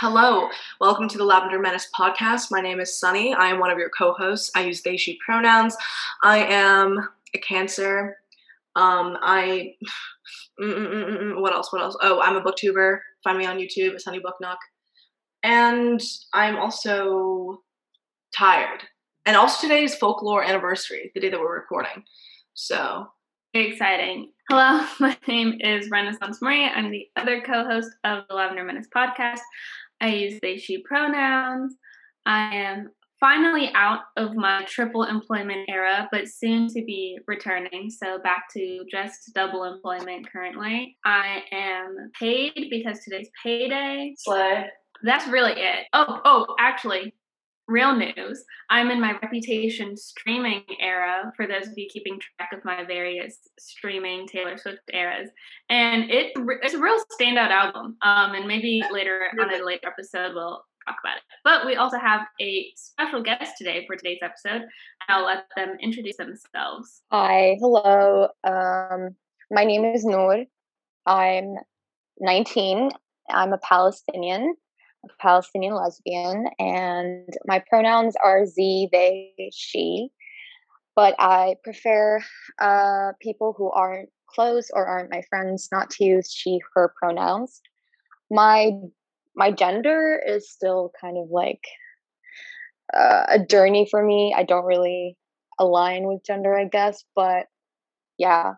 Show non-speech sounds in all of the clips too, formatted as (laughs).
Hello, welcome to the Lavender Menace podcast. My name is Sunny. I am one of your co hosts. I use they, she pronouns. I am a Cancer. Um, I. (laughs) Mm, mm, mm, what else? What else? Oh, I'm a booktuber. Find me on YouTube, Sunny Book Nook. And I'm also tired. And also today is folklore anniversary, the day that we're recording. So very exciting. Hello, (laughs) my name is Renaissance Marie. I'm the other co-host of the Lavender Menace podcast. I use they, she pronouns. I am finally out of my triple employment era, but soon to be returning. So back to just double employment currently. I am paid because today's payday. Slay. That's really it. Oh, oh, actually, real news. I'm in my reputation streaming era for those of you keeping track of my various streaming Taylor Swift eras. And it it's a real standout album. Um, and maybe later on a later episode we'll talk about it. But we also have a special guest today for today's episode. I'll let them introduce themselves. Hi, hello. Um, my name is Nour. I'm 19. I'm a Palestinian. Palestinian lesbian, and my pronouns are Z, they, she. But I prefer uh, people who aren't close or aren't my friends not to use she, her pronouns. My my gender is still kind of like uh, a journey for me. I don't really align with gender, I guess, but yeah,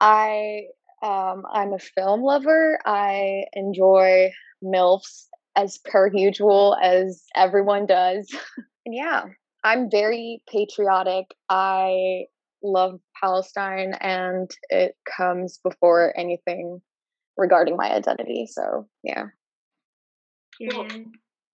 I um, I'm a film lover. I enjoy MILFs as per usual as everyone does. (laughs) and yeah, I'm very patriotic. I love Palestine and it comes before anything regarding my identity. So, yeah.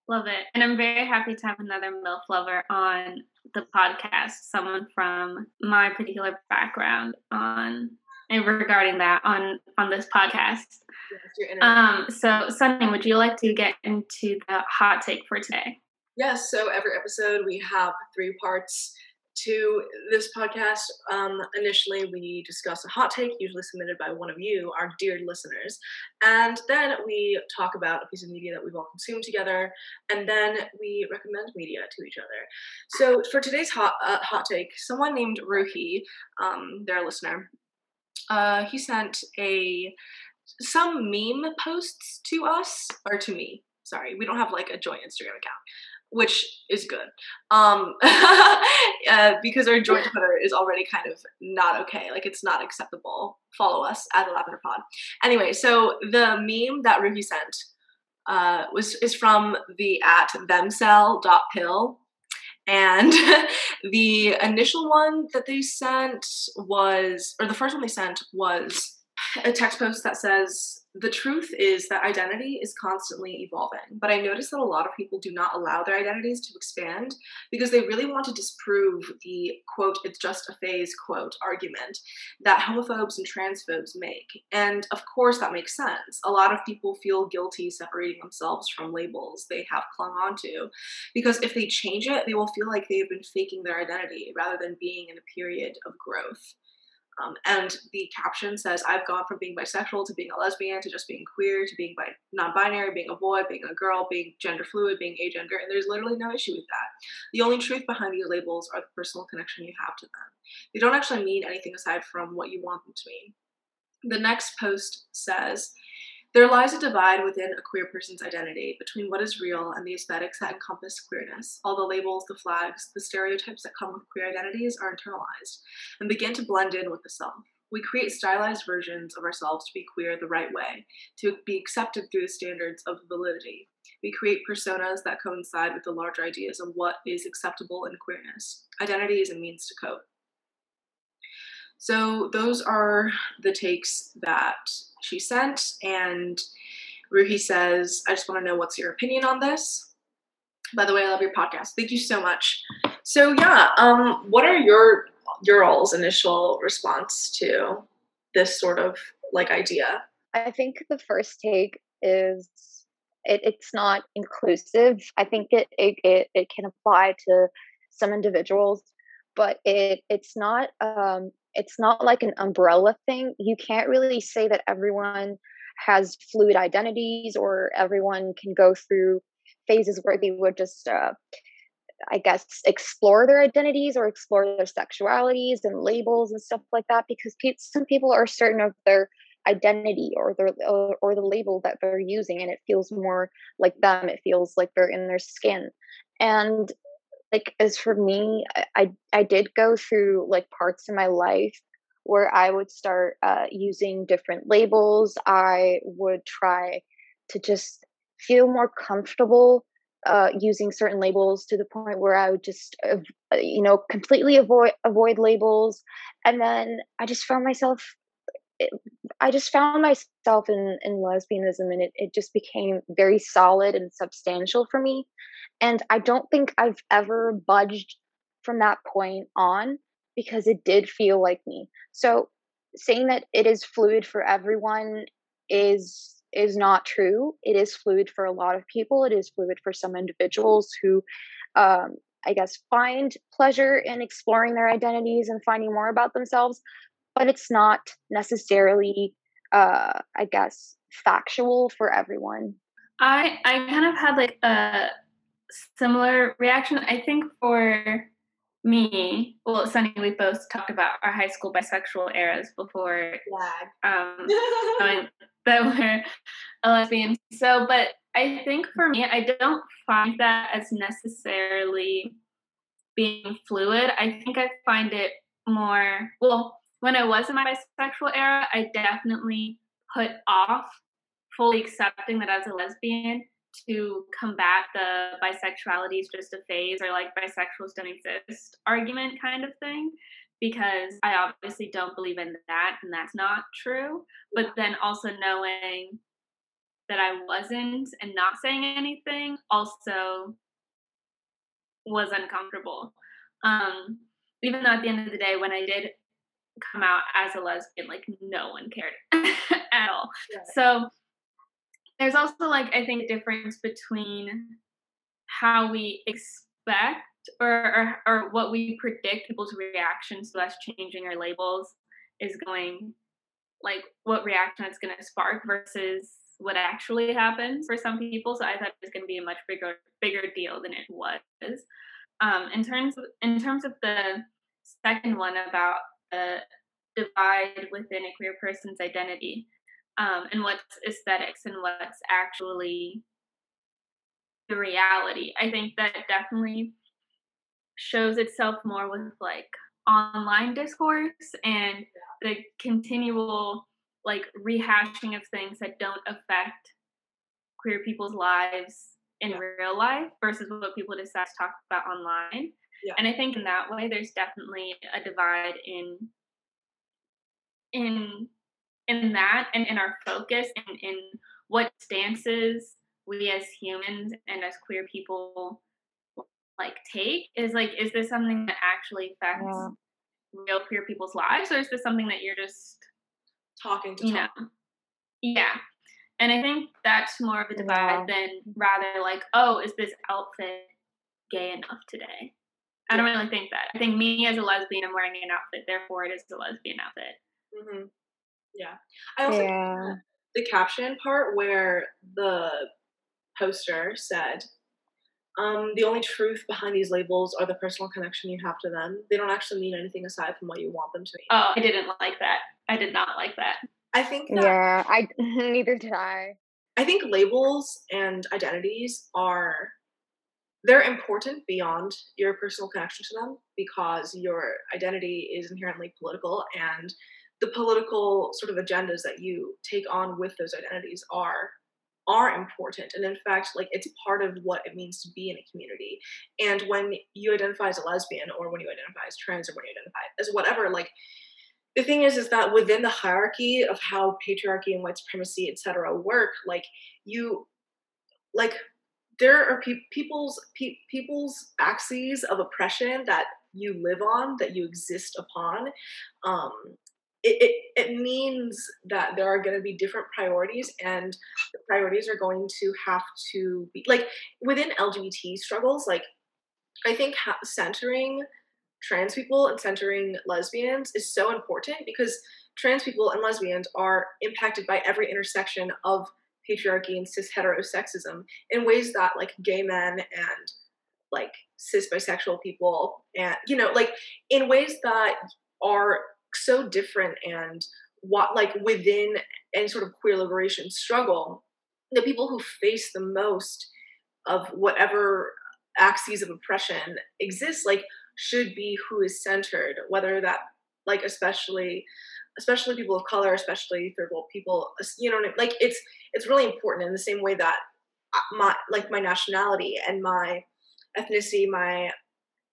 Love it. And I'm very happy to have another MILF lover on the podcast, someone from my particular background on and regarding that on on this podcast. Um, so, Sunny, would you like to get into the hot take for today? Yes. So every episode we have three parts to this podcast. Um, initially, we discuss a hot take, usually submitted by one of you, our dear listeners, and then we talk about a piece of media that we've all consumed together, and then we recommend media to each other. So for today's hot uh, hot take, someone named Ruhi, um, they're listener, uh, he sent a some meme posts to us or to me. Sorry, we don't have like a joint Instagram account, which is good. Um, (laughs) uh, because our joint Twitter is already kind of not okay. Like it's not acceptable. Follow us at the Lavender Pod. Anyway, so the meme that Ruhi sent uh, was is from the at themcel.pill and (laughs) the initial one that they sent was, or the first one they sent was a text post that says, the truth is that identity is constantly evolving, but I notice that a lot of people do not allow their identities to expand because they really want to disprove the quote, it's just a phase quote argument that homophobes and transphobes make. And of course, that makes sense. A lot of people feel guilty separating themselves from labels they have clung onto because if they change it, they will feel like they've been faking their identity rather than being in a period of growth. Um, and the caption says, I've gone from being bisexual to being a lesbian to just being queer to being bi- non binary, being a boy, being a girl, being gender fluid, being agender. And there's literally no issue with that. The only truth behind these labels are the personal connection you have to them. They don't actually mean anything aside from what you want them to mean. The next post says, there lies a divide within a queer person's identity between what is real and the aesthetics that encompass queerness. All the labels, the flags, the stereotypes that come with queer identities are internalized and begin to blend in with the self. We create stylized versions of ourselves to be queer the right way, to be accepted through the standards of validity. We create personas that coincide with the larger ideas of what is acceptable in queerness. Identity is a means to cope. So those are the takes that she sent, and Ruhi says, "I just want to know what's your opinion on this." By the way, I love your podcast. Thank you so much. So yeah, um, what are your your all's initial response to this sort of like idea? I think the first take is it, it's not inclusive. I think it, it it it can apply to some individuals, but it it's not um it's not like an umbrella thing. You can't really say that everyone has fluid identities or everyone can go through phases where they would just uh, i guess explore their identities or explore their sexualities and labels and stuff like that because pe- some people are certain of their identity or their or, or the label that they're using and it feels more like them it feels like they're in their skin and like as for me i i did go through like parts of my life where i would start uh, using different labels. I would try to just feel more comfortable uh, using certain labels to the point where I would just, uh, you know, completely avoid avoid labels, and then I just found myself it, I just found myself in, in lesbianism and it, it just became very solid and substantial for me. And I don't think I've ever budged from that point on because it did feel like me. So saying that it is fluid for everyone is is not true. It is fluid for a lot of people. It is fluid for some individuals who um, I guess find pleasure in exploring their identities and finding more about themselves but it's not necessarily uh i guess factual for everyone. I i kind of had like a similar reaction i think for me. Well sunny we both talked about our high school bisexual eras before um (laughs) that we're a lesbian. So but i think for me i don't find that as necessarily being fluid. I think i find it more well when I was in my bisexual era, I definitely put off fully accepting that as a lesbian to combat the bisexuality is just a phase or like bisexuals don't exist argument kind of thing because I obviously don't believe in that and that's not true. But then also knowing that I wasn't and not saying anything also was uncomfortable. Um, even though at the end of the day, when I did come out as a lesbian, like no one cared (laughs) at all. Yeah. So there's also like I think a difference between how we expect or, or, or what we predict people's reactions to us changing our labels is going like what reaction it's going to spark versus what actually happens for some people. So I thought it was going to be a much bigger bigger deal than it was. Um, in terms of, in terms of the second one about divide within a queer person's identity um, and what's aesthetics and what's actually the reality. I think that definitely shows itself more with like online discourse and the continual like rehashing of things that don't affect queer people's lives in real life versus what people decide to talk about online. Yeah. And I think in that way, there's definitely a divide in in in that and in our focus and in what stances we as humans and as queer people like take is like is this something that actually affects yeah. real queer people's lives or is this something that you're just talking to you talk. know yeah and i think that's more of a divide yeah. than rather like oh is this outfit gay enough today I don't really think that. I think me as a lesbian, I'm wearing an outfit, therefore it is a lesbian outfit. Mm-hmm. Yeah. I also yeah. the caption part where the poster said, um, the only truth behind these labels are the personal connection you have to them. They don't actually mean anything aside from what you want them to mean. Oh, I didn't like that. I did not like that. I think that, Yeah, I (laughs) neither did I. I think labels and identities are they're important beyond your personal connection to them because your identity is inherently political and the political sort of agendas that you take on with those identities are are important. And in fact like it's part of what it means to be in a community. And when you identify as a lesbian or when you identify as trans or when you identify as whatever like the thing is is that within the hierarchy of how patriarchy and white supremacy etc work like you like there are pe- people's pe- people's axes of oppression that you live on that you exist upon. Um, it, it, it means that there are going to be different priorities and the priorities are going to have to be like within lgbt struggles like i think ha- centering trans people and centering lesbians is so important because trans people and lesbians are impacted by every intersection of patriarchy and cis heterosexism in ways that like gay men and like cis bisexual people and you know like in ways that are so different and what like within any sort of queer liberation struggle the people who face the most of whatever axes of oppression exists like should be who is centered whether that like especially especially people of color especially third world people you know like it's it's really important in the same way that uh, my like my nationality and my ethnicity my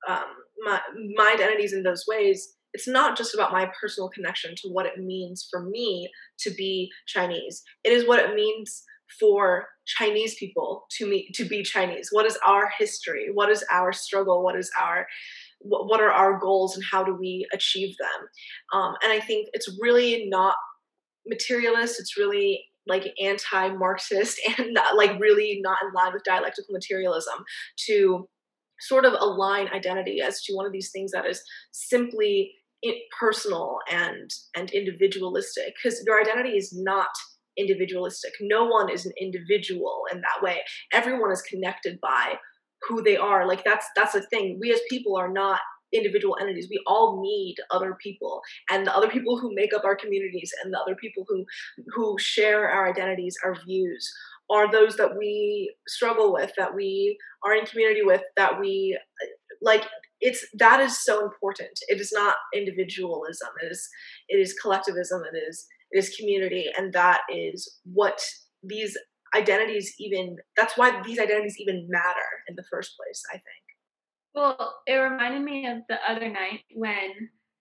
um my my identities in those ways it's not just about my personal connection to what it means for me to be chinese. It is what it means for chinese people to me to be chinese. What is our history? What is our struggle? What is our what are our goals and how do we achieve them? Um, and i think it's really not materialist it's really like anti-marxist (laughs) and not, like really not in line with dialectical materialism to sort of align identity as to one of these things that is simply personal and and individualistic because your identity is not individualistic. No one is an individual in that way. Everyone is connected by who they are. Like that's that's a thing. We as people are not individual entities. We all need other people. And the other people who make up our communities and the other people who who share our identities our views are those that we struggle with that we are in community with that we like it's that is so important. It is not individualism. It is it is collectivism. It is it is community. And that is what these identities even that's why these identities even matter in the first place i think well it reminded me of the other night when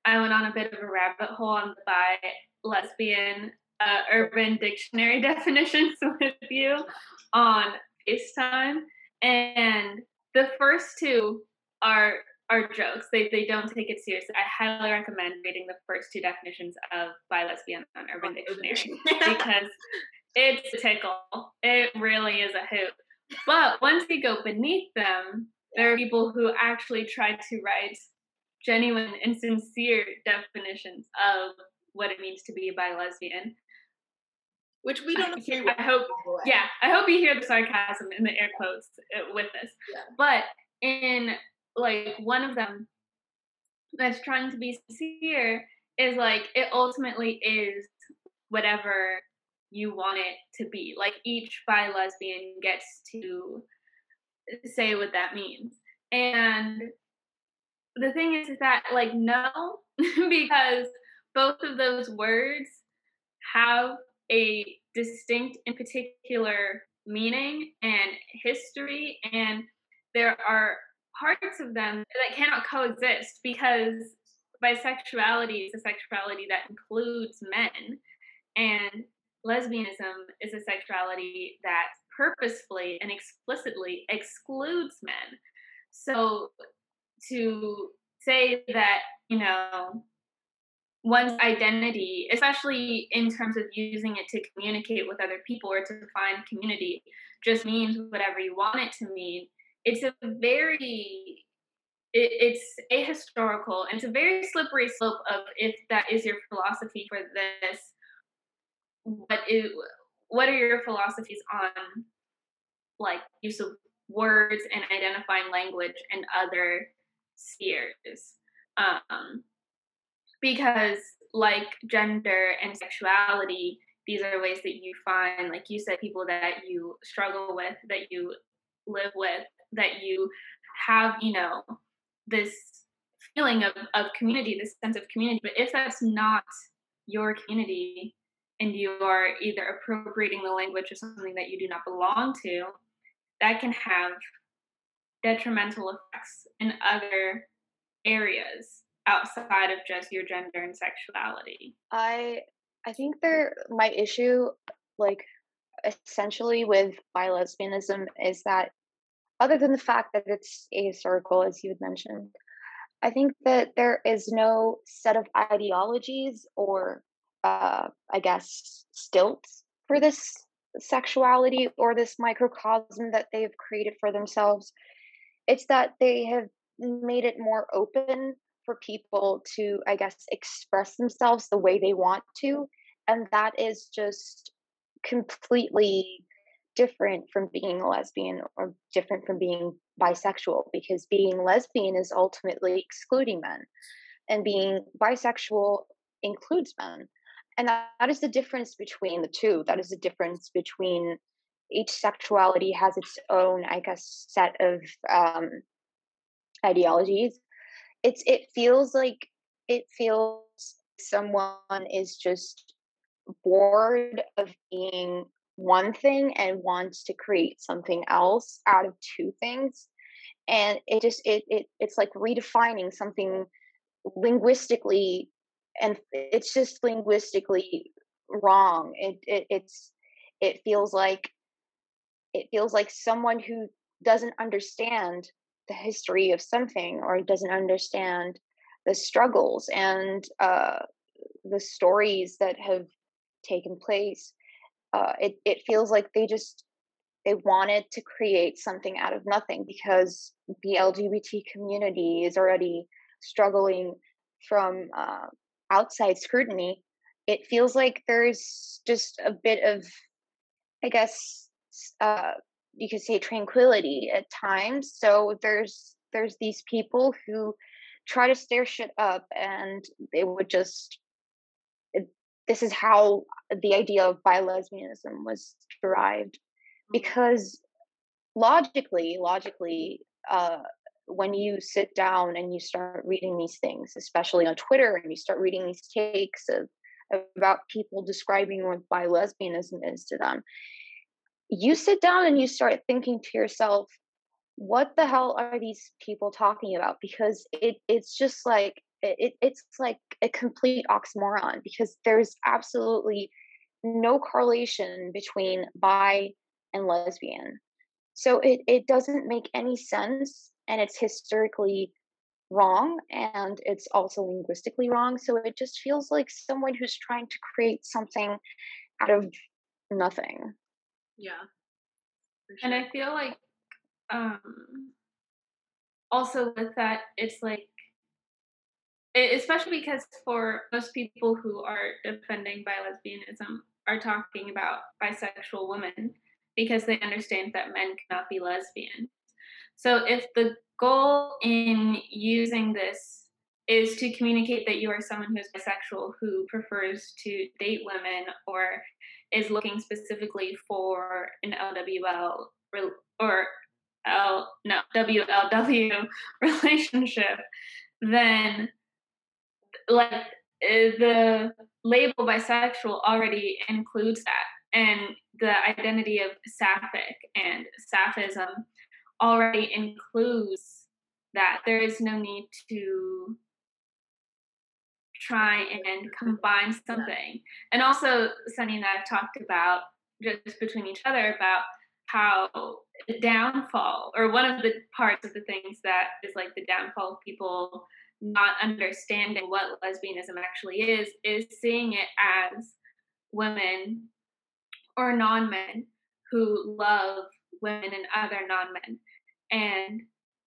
i went on a bit of a rabbit hole on the bi lesbian uh, urban dictionary (laughs) definitions with you on facetime and the first two are are jokes. They they don't take it seriously. I highly recommend reading the first two definitions of bi lesbian on Urban Dictionary (laughs) because it's a tickle. It really is a hoot. But once you go beneath them, there are people who actually try to write genuine and sincere definitions of what it means to be a bi lesbian. Which we don't I, I hope, yeah, I hope you hear the sarcasm in the air quotes uh, with this. Yeah. But in like one of them that's trying to be sincere is like it ultimately is whatever you want it to be. Like each bi lesbian gets to say what that means. And the thing is, is that like no, (laughs) because both of those words have a distinct and particular meaning and history and there are parts of them that cannot coexist because bisexuality is a sexuality that includes men and lesbianism is a sexuality that purposefully and explicitly excludes men. So to say that you know one's identity especially in terms of using it to communicate with other people or to find community just means whatever you want it to mean. It's a very it, it's ahistorical and it's a very slippery slope of if that is your philosophy for this what is what are your philosophies on like use of words and identifying language and other spheres um because like gender and sexuality these are ways that you find like you said people that you struggle with that you live with that you have, you know, this feeling of, of community, this sense of community. But if that's not your community and you are either appropriating the language of something that you do not belong to, that can have detrimental effects in other areas outside of just your gender and sexuality. I I think there my issue like essentially with bi lesbianism is that other than the fact that it's ahistorical, as you had mentioned, I think that there is no set of ideologies or, uh, I guess, stilts for this sexuality or this microcosm that they've created for themselves. It's that they have made it more open for people to, I guess, express themselves the way they want to. And that is just completely different from being a lesbian or different from being bisexual because being lesbian is ultimately excluding men and being bisexual includes men and that, that is the difference between the two that is the difference between each sexuality has its own i guess set of um ideologies. It's it feels like it feels someone is just bored of being one thing and wants to create something else out of two things. And it just it, it it's like redefining something linguistically and it's just linguistically wrong. It, it it's it feels like it feels like someone who doesn't understand the history of something or doesn't understand the struggles and uh, the stories that have taken place uh, it, it feels like they just they wanted to create something out of nothing because the lgbt community is already struggling from uh, outside scrutiny it feels like there's just a bit of i guess uh, you could say tranquility at times so there's there's these people who try to stir shit up and they would just this is how the idea of bilesbianism was derived mm-hmm. because logically logically uh, when you sit down and you start reading these things especially on twitter and you start reading these takes of about people describing what bilesbianism is to them you sit down and you start thinking to yourself what the hell are these people talking about because it it's just like it, it's like a complete oxymoron because there's absolutely no correlation between bi and lesbian. So it, it doesn't make any sense and it's historically wrong and it's also linguistically wrong. So it just feels like someone who's trying to create something out of nothing. Yeah. Sure. And I feel like um also with that it's like especially because for most people who are defending lesbianism are talking about bisexual women because they understand that men cannot be lesbian. So if the goal in using this is to communicate that you are someone who is bisexual who prefers to date women or is looking specifically for an LWL or L no WLW (laughs) relationship, then like eh, the label bisexual already includes that and the identity of sapphic and sapphism already includes that. There is no need to try and combine something. And also sunny and i've talked about just between each other about how the downfall or one of the parts of the things that is like the downfall of people not understanding what lesbianism actually is is seeing it as women or non-men who love women and other non-men and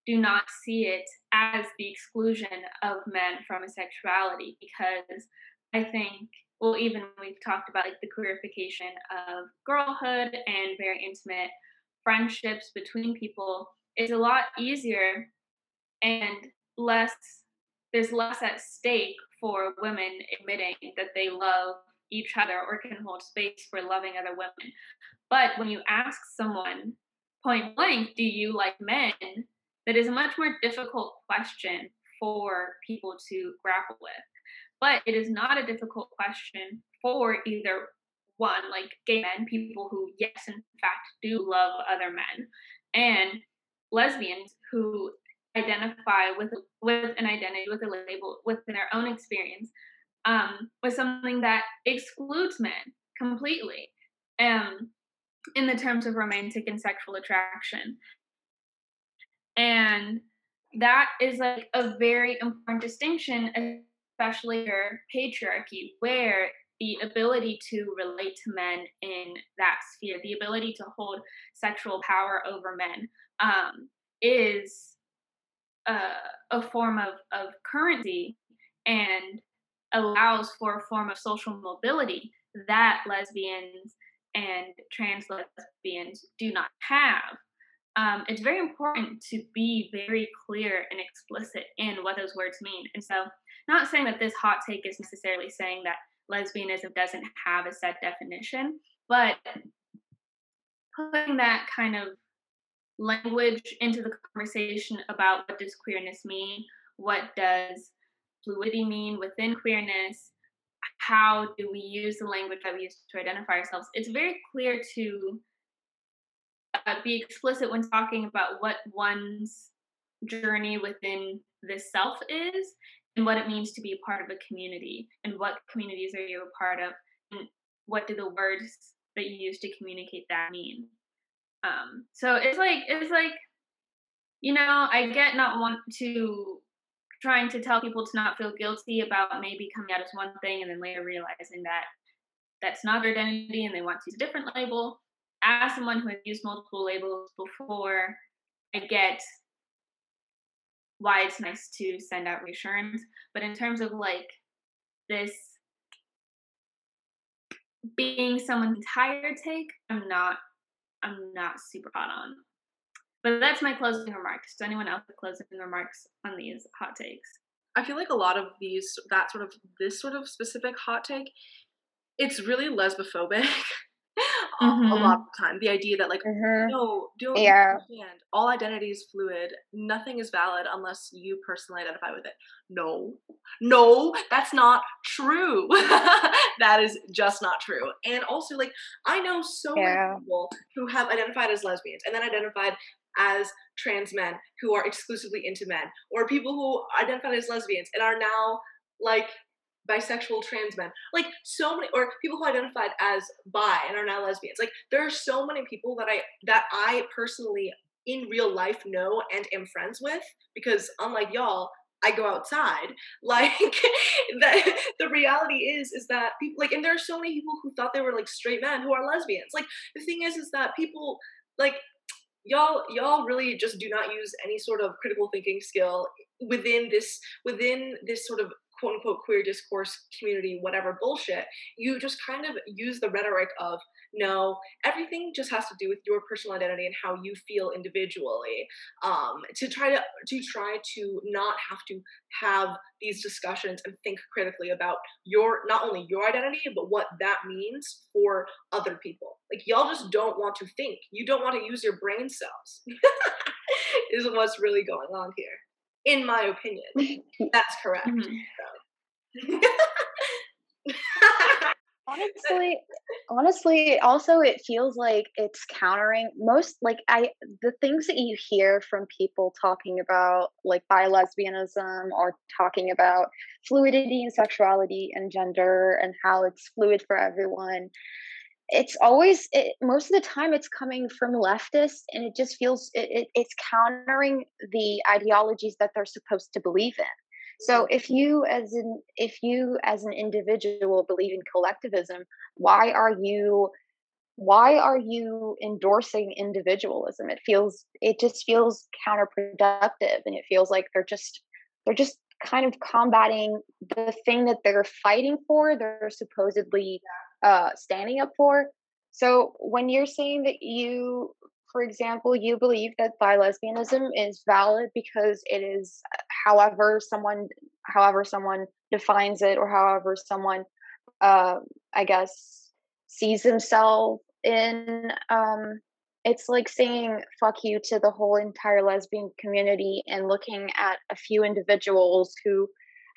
do not see it as the exclusion of men from a sexuality because i think well even we've talked about like the queerification of girlhood and very intimate friendships between people is a lot easier and less there's less at stake for women admitting that they love each other or can hold space for loving other women. But when you ask someone point blank, do you like men? That is a much more difficult question for people to grapple with. But it is not a difficult question for either one, like gay men, people who, yes, in fact, do love other men, and lesbians who identify with with an identity, with a label, within their own experience, um, with something that excludes men completely, um, in the terms of romantic and sexual attraction, and that is like a very important distinction, especially your patriarchy, where the ability to relate to men in that sphere, the ability to hold sexual power over men, um, is uh, a form of, of currency and allows for a form of social mobility that lesbians and trans lesbians do not have. Um, it's very important to be very clear and explicit in what those words mean. And so, not saying that this hot take is necessarily saying that lesbianism doesn't have a set definition, but putting that kind of language into the conversation about what does queerness mean, what does fluidity mean within queerness, how do we use the language that we use to identify ourselves. It's very clear to uh, be explicit when talking about what one's journey within this self is and what it means to be part of a community and what communities are you a part of and what do the words that you use to communicate that mean um so it's like it's like you know i get not want to trying to tell people to not feel guilty about maybe coming out as one thing and then later realizing that that's not their identity and they want to use a different label as someone who has used multiple labels before i get why it's nice to send out reassurance. But in terms of like this being someone's entire take, I'm not I'm not super hot on. But that's my closing remarks. Does anyone else have closing remarks on these hot takes? I feel like a lot of these that sort of this sort of specific hot take, it's really lesbophobic. (laughs) mm-hmm. a lot of the time. The idea that like mm-hmm. no, don't yeah. understand. All identity is fluid. Nothing is valid unless you personally identify with it. No, no, that's not true. (laughs) that is just not true. And also, like I know so yeah. many people who have identified as lesbians and then identified as trans men who are exclusively into men, or people who identify as lesbians and are now like bisexual trans men like so many or people who identified as bi and are now lesbians like there are so many people that i that i personally in real life know and am friends with because unlike y'all I go outside. (laughs) Like the the reality is is that people like and there are so many people who thought they were like straight men who are lesbians. Like the thing is is that people like y'all y'all really just do not use any sort of critical thinking skill within this within this sort of quote unquote queer discourse community, whatever bullshit, you just kind of use the rhetoric of no, everything just has to do with your personal identity and how you feel individually. Um, to try to to try to not have to have these discussions and think critically about your not only your identity but what that means for other people. Like y'all just don't want to think. You don't want to use your brain cells. (laughs) is what's really going on here in my opinion. (laughs) That's correct. Mm-hmm. So. (laughs) honestly honestly also it feels like it's countering most like i the things that you hear from people talking about like bi lesbianism or talking about fluidity and sexuality and gender and how it's fluid for everyone it's always it, most of the time it's coming from leftists and it just feels it, it, it's countering the ideologies that they're supposed to believe in so if you as an if you as an individual believe in collectivism why are you why are you endorsing individualism it feels it just feels counterproductive and it feels like they're just they're just kind of combating the thing that they're fighting for they're supposedly uh, standing up for. So when you're saying that you, for example, you believe that bi lesbianism is valid because it is however someone however someone defines it or however someone uh, I guess sees themselves in um, it's like saying fuck you to the whole entire lesbian community and looking at a few individuals who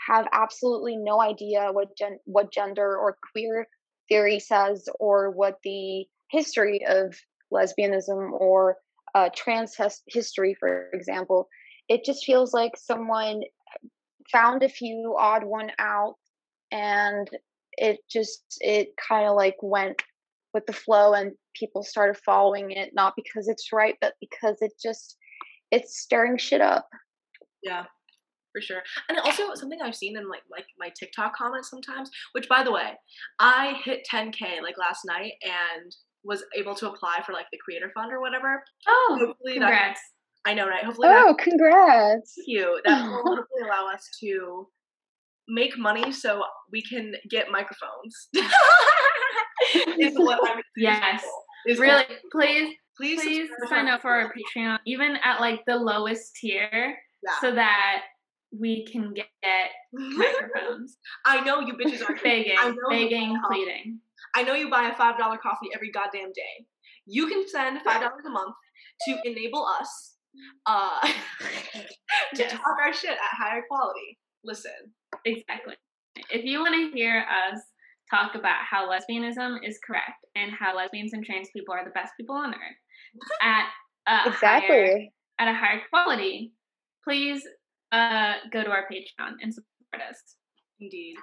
have absolutely no idea what gen- what gender or queer theory says or what the history of lesbianism or uh, trans history, for example. It just feels like someone found a few odd one out and it just it kind of like went with the flow and people started following it not because it's right but because it just it's stirring shit up yeah for sure. And also something I've seen in like like my TikTok comments sometimes, which by the way, I hit 10k like last night and was able to apply for like the creator fund or whatever. Oh, Hopefully congrats. I know, right? Hopefully, that, Oh, congrats. thank you. That will (laughs) hopefully allow us to make money so we can get microphones. (laughs) (laughs) is what I'm Yes. Is Really, please, please, please sign up for our Patreon, even at like the lowest tier, Yeah. so that we can get microphones. I know you bitches are begging, I know you begging, pleading. I know you buy a five dollar coffee every goddamn day. You can send five dollars a month to enable us uh, (laughs) to Yes. talk our shit at higher quality. Listen, Exactly. If you want to hear us talk about how lesbianism is correct and how lesbians and trans people are the best people on earth (laughs) at a higher, Exactly. at a higher quality, please uh, go to our Patreon and support us. indeed.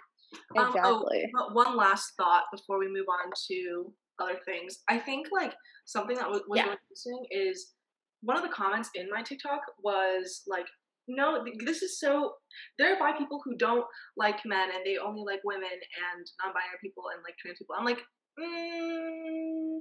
Um, oh, Exactly. but one last thought before we move on to other things. I think like something that was, was Yeah. really interesting is one of the comments in my TikTok was like, "No, this is so." There are bi people who don't like men and they only like women and non-binary people and like trans people. I'm like, mm,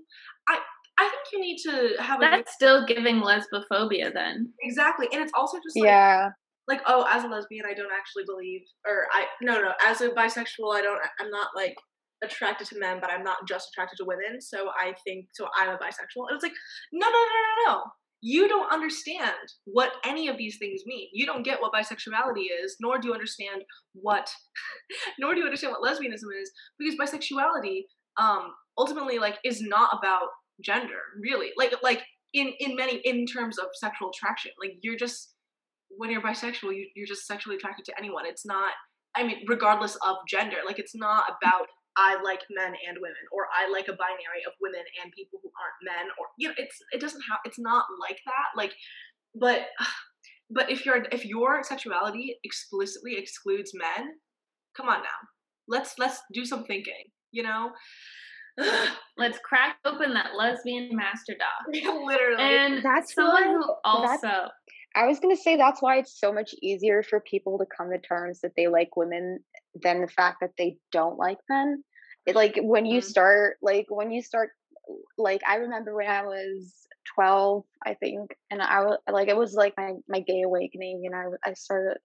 I I think you need to have a That's still giving lesbophobia then. exactly, and it's also just like, Yeah. like oh as a lesbian i don't actually believe or i no no as a bisexual i don't i'm not like attracted to men but i'm not just attracted to women so i think so i'm a bisexual and it's like no no no no no you don't understand what any of these things mean. You don't get what bisexuality is nor do you understand what (laughs) nor do you understand what lesbianism is because bisexuality um ultimately like is not about gender really. Like like in in many in terms of sexual attraction. Like you're just when you're bisexual, you, you're just sexually attracted to anyone. It's not, I mean, regardless of gender, like it's not about I like men and women, or I like a binary of women and people who aren't men, or you know, it's it doesn't have, it's not like that. Like, but (sighs) but if your if your sexuality explicitly excludes men, come on now, let's let's do some thinking. You know, (sighs) Let's crack open that lesbian master doc. (laughs) literally. And That's someone why- who also I was gonna say that's why it's so much easier for people to come to terms that they like women than the fact that they don't like men. It, like when you Mhm. start, like when you start, like I remember when I was twelve, I think, and I was like it was like my my gay awakening, and I I started.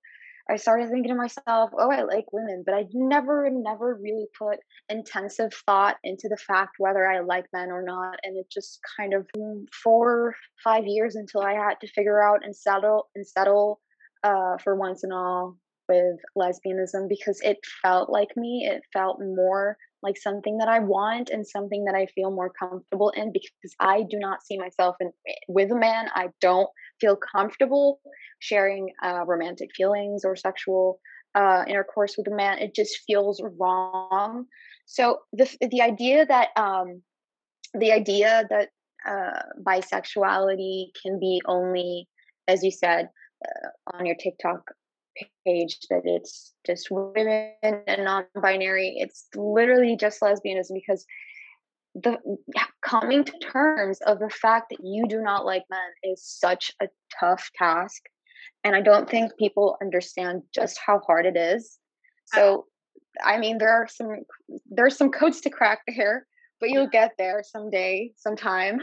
I started thinking to myself, "Oh, I like women," but I never, never really put intensive thought into the fact whether I like men or not. And it just kind of mm, four, five years until I had to figure out and settle and settle uh, for once and all with lesbianism because it felt like me. It felt more like something that I want and something that I feel more comfortable in because I do not see myself in with a man. I don't feel comfortable sharing uh, romantic feelings or sexual uh, intercourse with a man. It just feels wrong. So the the idea that um, the idea that uh, bisexuality can be only, as you said, uh, on your TikTok page, that it's just women and non-binary. It's literally just lesbianism because the coming to terms of the fact that you do not like men is such a tough task and i don't think people understand just how hard it is so i mean there are some there's some codes to crack here but you'll get there someday sometime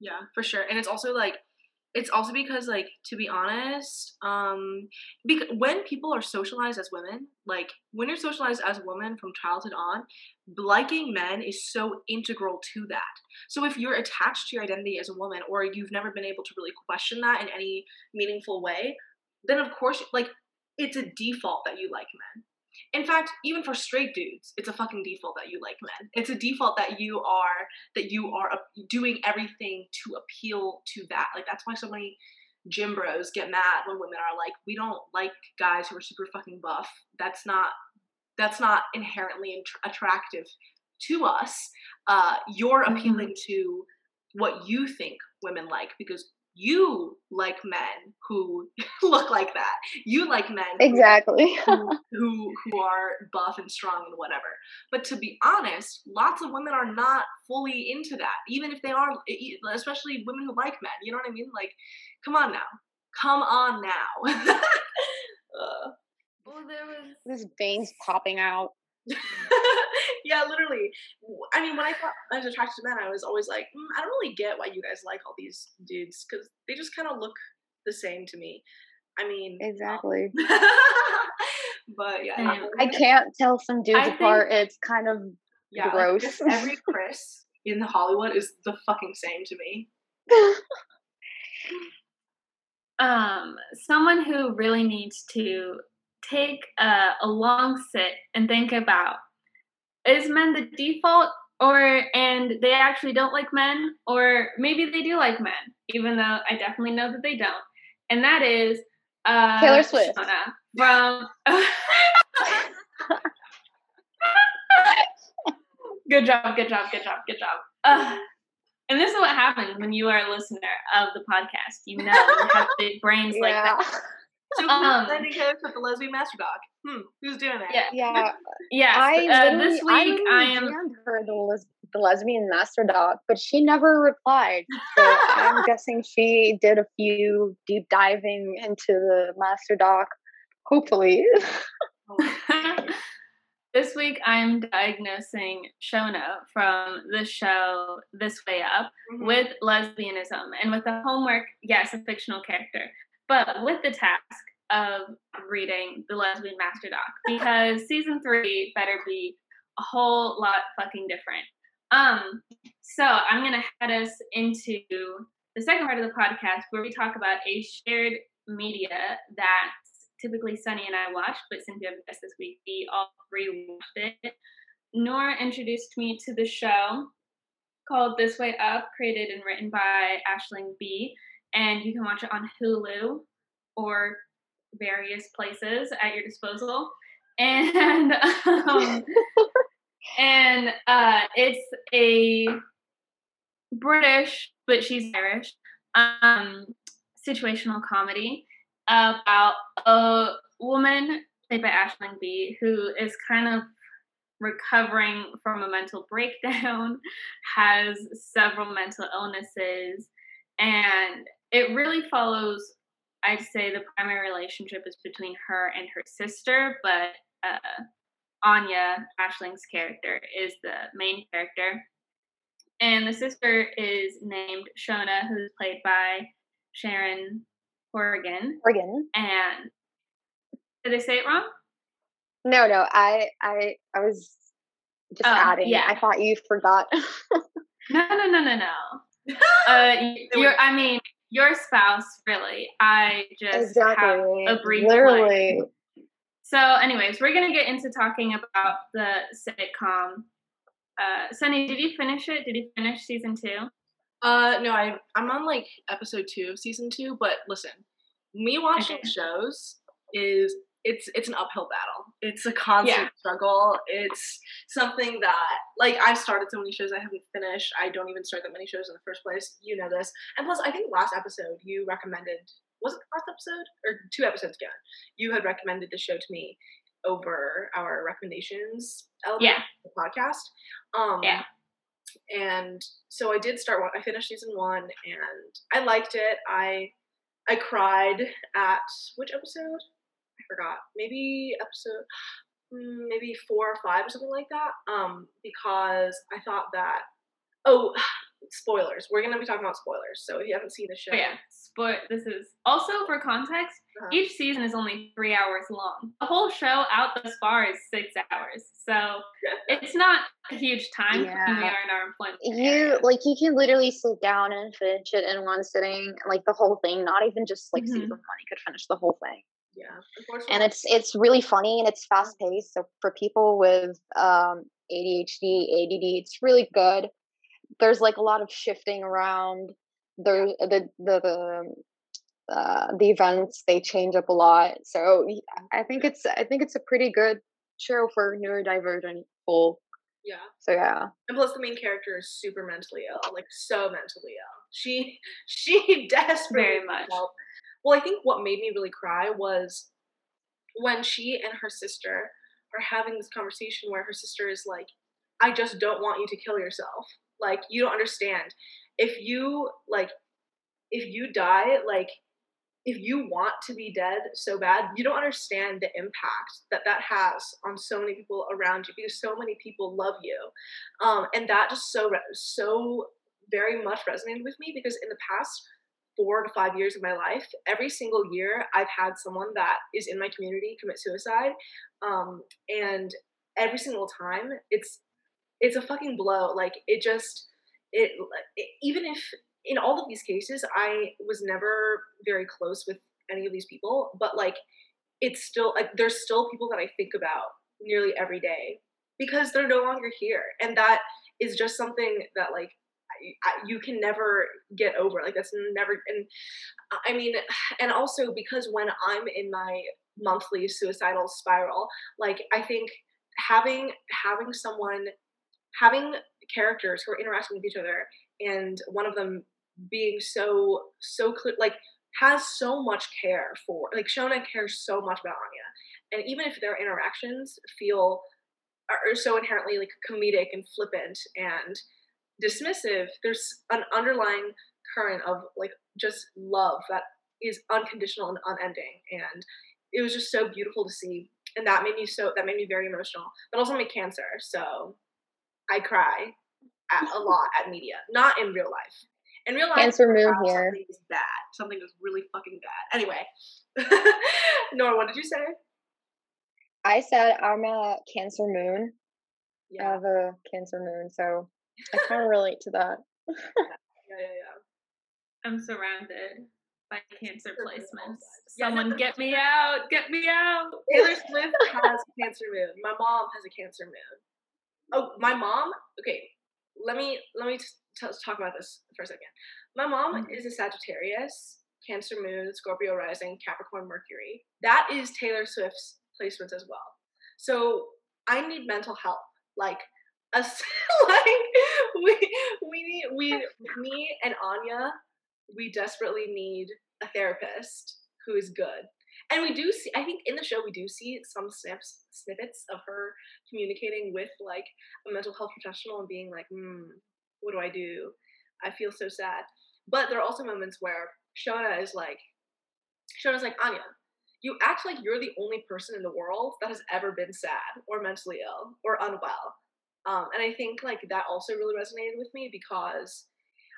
Yeah, for sure. And it's also like it's also because like to be honest, um because when people are socialized as women, like when you're socialized as a woman from childhood on, liking men is so integral to that. So if you're attached to your identity as a woman or you've never been able to really question that in any meaningful way, then of course like it's a default that you like men. In fact, even for straight dudes, it's a fucking default that you like men. It's a default that you are that you are doing everything to appeal to that. Like that's why so many gym bros get mad when women are like, "We don't like guys who are super fucking buff." That's not that's not inherently int- attractive to us. Uh, you're appealing to what you think women like because you like men who look like that. You like men exactly who, who who are buff and strong and whatever. But to be honest, lots of women are not fully into that. Even if they are, especially women who like men. You know what I mean? Like, come on now, come on now. (laughs) uh, well, there was this veins popping out (laughs) yeah, literally. I mean, when I thought I was attracted to men, I was always like, mm, I don't really get why you guys like all these dudes because they just kind of look the same to me. I mean, exactly. Um, (laughs) but yeah, Same. I can't tell some dudes I apart. It's kind of yeah, gross. just every (laughs) Chris in Hollywood is the fucking same to me. (laughs) um, someone who really needs to take a, a long sit and think about is men the default or and they actually don't like men or maybe they do like men even though i definitely know that they don't and that is uh Taylor Swift. Shona from (laughs) good job good job good job good job uh, and this is what happens when you are a listener of the podcast you know you have big (laughs) brains like yeah. that So Um, who's sending coach with the lesbian master doc? Hmm, who's doing that? yeah Yeah. yes I uh, this week I, i am DM'd her the, les- the lesbian master doc, but she never replied. So I'm (laughs) guessing she did a few deep diving into the master doc. Hopefully. (laughs) this week I'm diagnosing Shona from the show This Way Up Mhm. with lesbianism and with the homework, yes, a fictional character, but with the task of reading the lesbian master doc because season three better be a whole lot fucking different. Um, so I'm gonna head us into the second part of the podcast where we talk about a shared media that typically Sunny and I watch, but since we have guests this week, we all three watched it. Nour introduced me to the show called This Way Up, created and written by Aisling Bea. And you can watch it on Hulu or various places at your disposal. And (laughs) um, (laughs) and uh, it's a British, but she's Irish, um, situational comedy about a woman played by Aisling Bea who is kind of recovering from a mental (laughs) breakdown, has several mental illnesses, and it really follows. I'd say the primary relationship is between her and her sister, but uh, Áine, Aisling's character, is the main character. And the sister is named Shona, who's played by Sharon Horrigan. Horgan. And did I say it wrong? No, no, I, I, I was just Oh, adding. yeah. I thought you forgot. (laughs) No, no, no, no, no. (laughs) Uh, your, I mean, your spouse, really. I just exactly. have a brief Literally. So, anyways, we're gonna get into talking about the sitcom. Uh, Sunny, did you finish it? Did you finish season two? Uh, no, I I'm on like episode two of season two, but listen, me watching Okay. shows is it's it's an uphill battle. It's a constant Yeah. struggle. It's something that like I've started so many shows I haven't finished. I don't even start that many shows in the first place. You know this. And plus I think last episode you recommended was it the last episode? Or two episodes ago. You had recommended the show to me over our recommendations element Yeah. the podcast. Um Yeah. and so I did start. I finished season one, and I liked it. I I cried at which episode? I forgot. Maybe episode, mm, maybe four or five or something like that. Um, because I thought that. Oh, spoilers. We're gonna be talking about spoilers. So if you haven't seen the show, Oh, yeah. Spoil. This is also for context. uh, Each season is only three hours long. The whole show out thus far is six hours, so (laughs) it's not a huge time when we Yeah. are in our employment. you area. like you can literally sit down and finish it in one sitting like the whole thing not even just like Mhm. season one you could finish the whole thing yeah. And it's it's really funny and it's fast paced so for people with um adhd add it's really good there's like a lot of shifting around there the the, the uh, the events they change up a lot so i think it's i think it's a pretty good show for neurodivergent people yeah. so yeah And plus, the main character is super mentally ill, like so mentally ill. She (laughs) she (laughs) desperately Very much. help. Well, I think what made me really cry was when she and her sister are having this conversation where her sister is like, "I just don't want you to kill yourself. Like, you don't understand. If you like, if you die, like." if you want to be dead so bad, you don't understand the impact that that has on so many people around you because so many people love you, um, and that just so so very much resonated with me because in the past four to five years of my life, every single year I've had someone that is in my community commit suicide, um, and every single time it's it's a fucking blow. Like it just it, it even if in all of these cases I was never very close with any of these people, but like it's still like there's still people that I think about nearly every day because they're no longer here, and that is just something that like you can never get over like that's never and i mean and also because when i'm in my monthly suicidal spiral like i think having having someone having characters who are interacting with each other and one of them being so so clear like has so much care for like shona cares so much about áine and even if their interactions feel are so inherently like comedic and flippant and dismissive, there's an underlying current of like just love that is unconditional and unending. And it was just so beautiful to see. And that made me so that made me very emotional. But also my cancer. So I cry at, a lot at media. Not in real life. In real life Cancer moon here. Something is bad. Something is really fucking bad. Anyway. (laughs) Nour, what did you say? I said I'm a cancer moon. Yeah. I have a cancer moon, so I kind of relate to that. (laughs) yeah, yeah, yeah. I'm surrounded by cancer placements. Someone no, get me out! Get me out! Taylor Swift has cancer moon. My mom has a cancer moon. Oh, my mom. Okay, let me let me t- talk about this for a second. My mom mm-hmm. is a Sagittarius, Cancer moon, Scorpio rising, Capricorn Mercury. That is Taylor Swift's placements as well. So I need mental help. Like us (laughs) like we we need we me and Áine we desperately need a therapist who is good. And we do see I think in the show we do see some snips snippets of her communicating with like a mental health professional and being like, hmm, what do I do? I feel so sad. But there are also moments where Shona is like Shona's like, Áine, you act like you're the only person in the world that has ever been sad or mentally ill or unwell um, and I think like that also really resonated with me because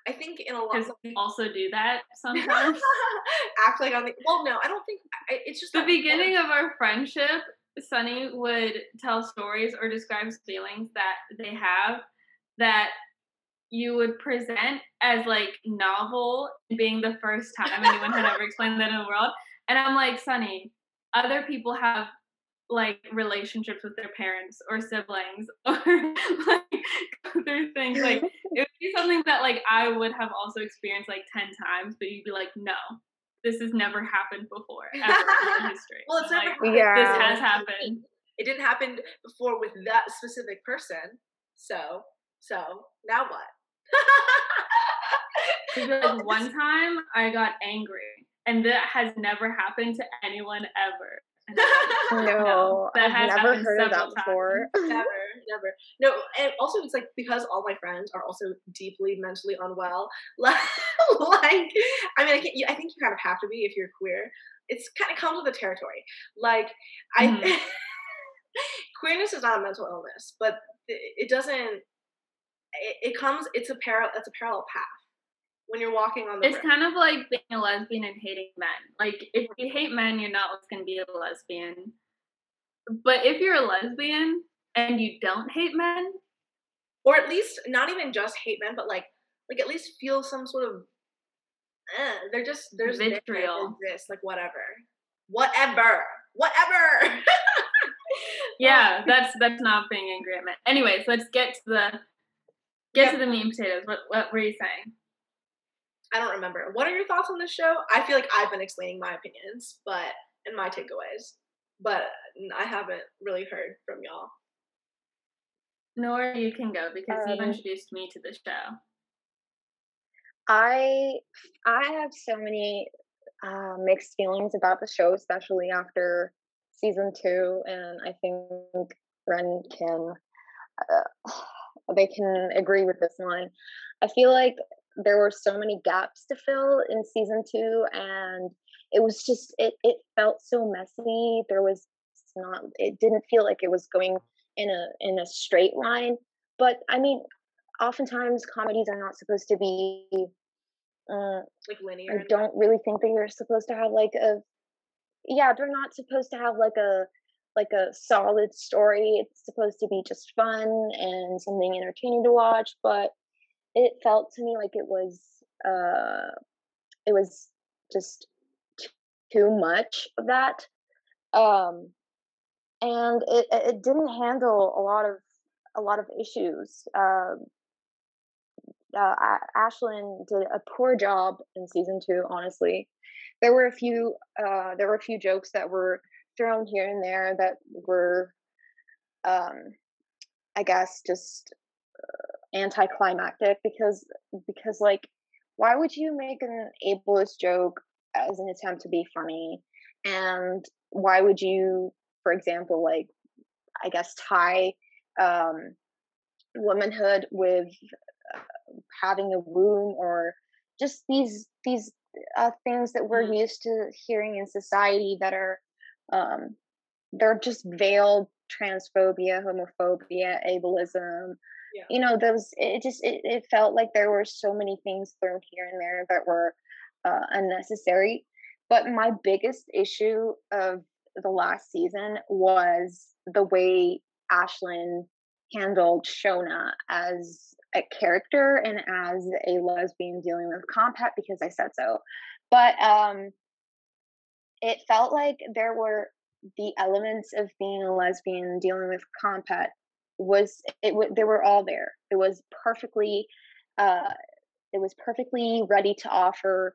I think in a lot of also do that sometimes. (laughs) Act like on the well, no, I don't think I, it's just the beginning of our friendship. Sunny would tell stories or describe feelings that they have that you would present as like novel, being the first time anyone had ever (laughs) explained that in the world. And I'm like, Sunny, other people have like relationships with their parents or siblings (laughs) or like other things like it would be something that like I would have also experienced like 10 times but you'd be like no this has never happened before ever in (laughs) history. Well it's like, never yeah. this has happened. it didn't happen before with that specific person so so now what? (laughs) Like one time I got angry and that has never happened to anyone ever (laughs) no, I've never heard of that times. before. (laughs) never, never. No, and also it's like because all my friends are also deeply mentally unwell. Like, (laughs) like I mean, I, can, I think you kind of have to be if you're queer. It's kind of comes with the territory. Like, I mm-hmm. queerness is not a mental illness, but it, doesn't. It, it comes. It's a parallel. It's a parallel path when you're walking on the it's kind of like being a lesbian and hating men. Like if you hate men you're not going to be a lesbian. But if you're a lesbian and you don't hate men or at least not even just hate men but like like at least feel some sort of eh, they're just there's vitriol. this like whatever. Whatever. Whatever. (laughs) Yeah that's that's not being angry at men anyways let's get to the get yep. to the meat and potatoes. What what were you saying I don't remember. What are your thoughts on this show? I feel like I've been explaining my opinions, but and my takeaways, but I haven't really heard from y'all. Nour you can go because um, you introduced me to the show. I I have so many uh, mixed feelings about the show, especially after season two, and I think Ren can uh, (sighs) they can agree with this one. I feel like there were so many gaps to fill in season two and it was just it it felt so messy. There was not it didn't feel like it was going in a in a straight line. But i mean oftentimes comedies are not supposed to be uh, like linear i don't really think that you're supposed to have like a yeah they're not supposed to have like a like a solid story. It's supposed to be just fun and something entertaining to watch but it felt to me like it was uh it was just too much of that um and it it didn't handle a lot of a lot of issues um uh, Aisling did a poor job in season two. Honestly, there were a few uh, there were a few jokes that were thrown here and there that were, um, I guess, just anticlimactic because because like, why would you make an ableist joke as an attempt to be funny, and why would you, for example, like, I guess tie um, womanhood with uh, having a womb or just these these uh, things that we're mm-hmm. used to hearing in society that are um, they're just veiled transphobia, homophobia, ableism. Yeah. You know, those it just it, it felt like there were so many things thrown here and there that were uh, unnecessary. But my biggest issue of the last season was the way Aisling handled Shona as a character and as a lesbian dealing with Comphet because I said so. But um it felt like there were the elements of being a lesbian dealing with Comphet was it w- they were all there. It was perfectly uh it was perfectly ready to offer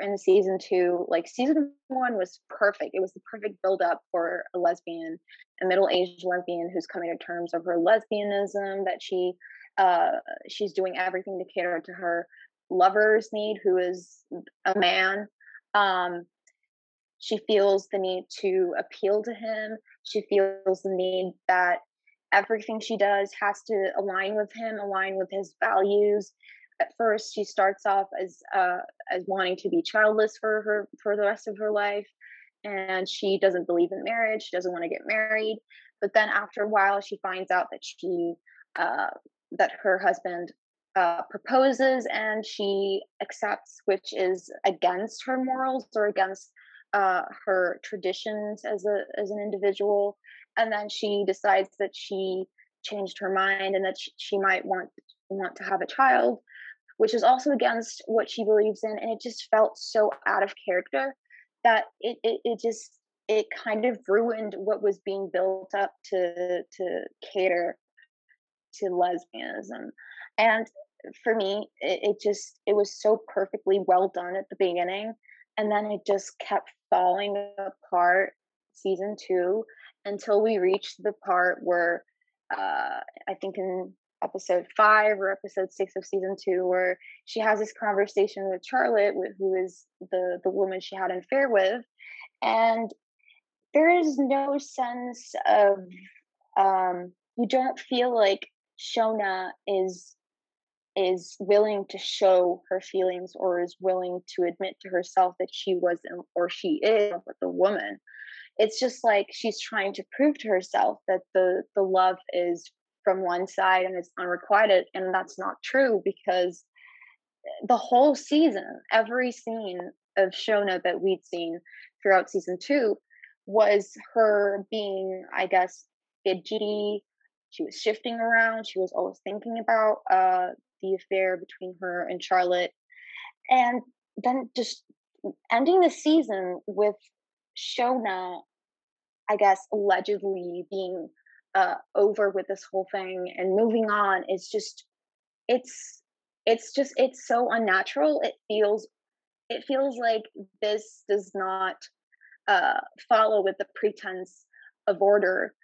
in season two. Like season one was perfect. It was the perfect build up for a lesbian, a middle aged lesbian who's coming to terms of her lesbianism, that she uh she's doing everything to cater to her lover's need, who is a man. Um she feels the need to appeal to him. She feels the need that everything she does has to align with him, align with his values. At first, she starts off as uh, as wanting to be childless for her for the rest of her life, and she doesn't believe in marriage. She doesn't want to get married. But then, after a while, she finds out that she uh, that her husband uh, proposes and she accepts, which is against her morals or against uh, her traditions as a as an individual, and then she decides that she changed her mind and that she, she might want want to have a child, which is also against what she believes in, and it just felt so out of character that it it, it just it kind of ruined what was being built up to to cater to lesbianism. And for me it, it, just it was so perfectly well done at the beginning and then it just kept falling apart season two until we reached the part where uh, I think in episode five or episode six of season two, where she has this conversation with Charlotte, who is the the woman she had an affair with, and there is no sense of um, you don't feel like Shona is is willing to show her feelings or is willing to admit to herself that she was or she is with the woman it's just like she's trying to prove to herself that the the love is from one side and it's unrequited and that's not true because the whole season every scene of shona that we'd seen throughout season two was her being i guess fidgety she was shifting around she was always thinking about uh the affair between her and Charlotte. And then just ending the season with Shona, I guess, allegedly being uh, over with this whole thing and moving on is just, it's, it's just, it's so unnatural. It feels, it feels like this does not uh, follow with the pretense of order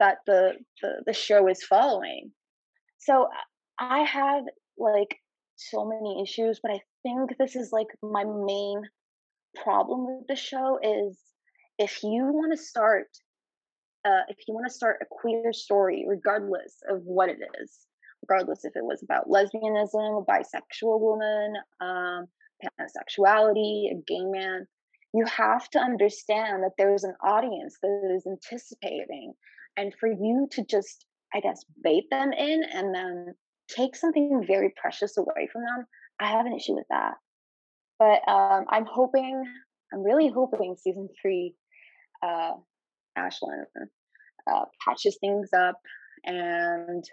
that the, the, the show is following. So I have like so many issues, but I think this is like my main problem with the show is if you want to start uh, if you want to start a queer story, regardless of what it is, regardless if it was about lesbianism, a bisexual woman, um, pansexuality, a gay man. You have to understand that there's an audience that is anticipating. And for you to just, I guess, bait them in and then take something very precious away from them, I have an issue with that. But um, I'm hoping, I'm really hoping season three, uh, Aisling uh, patches things up and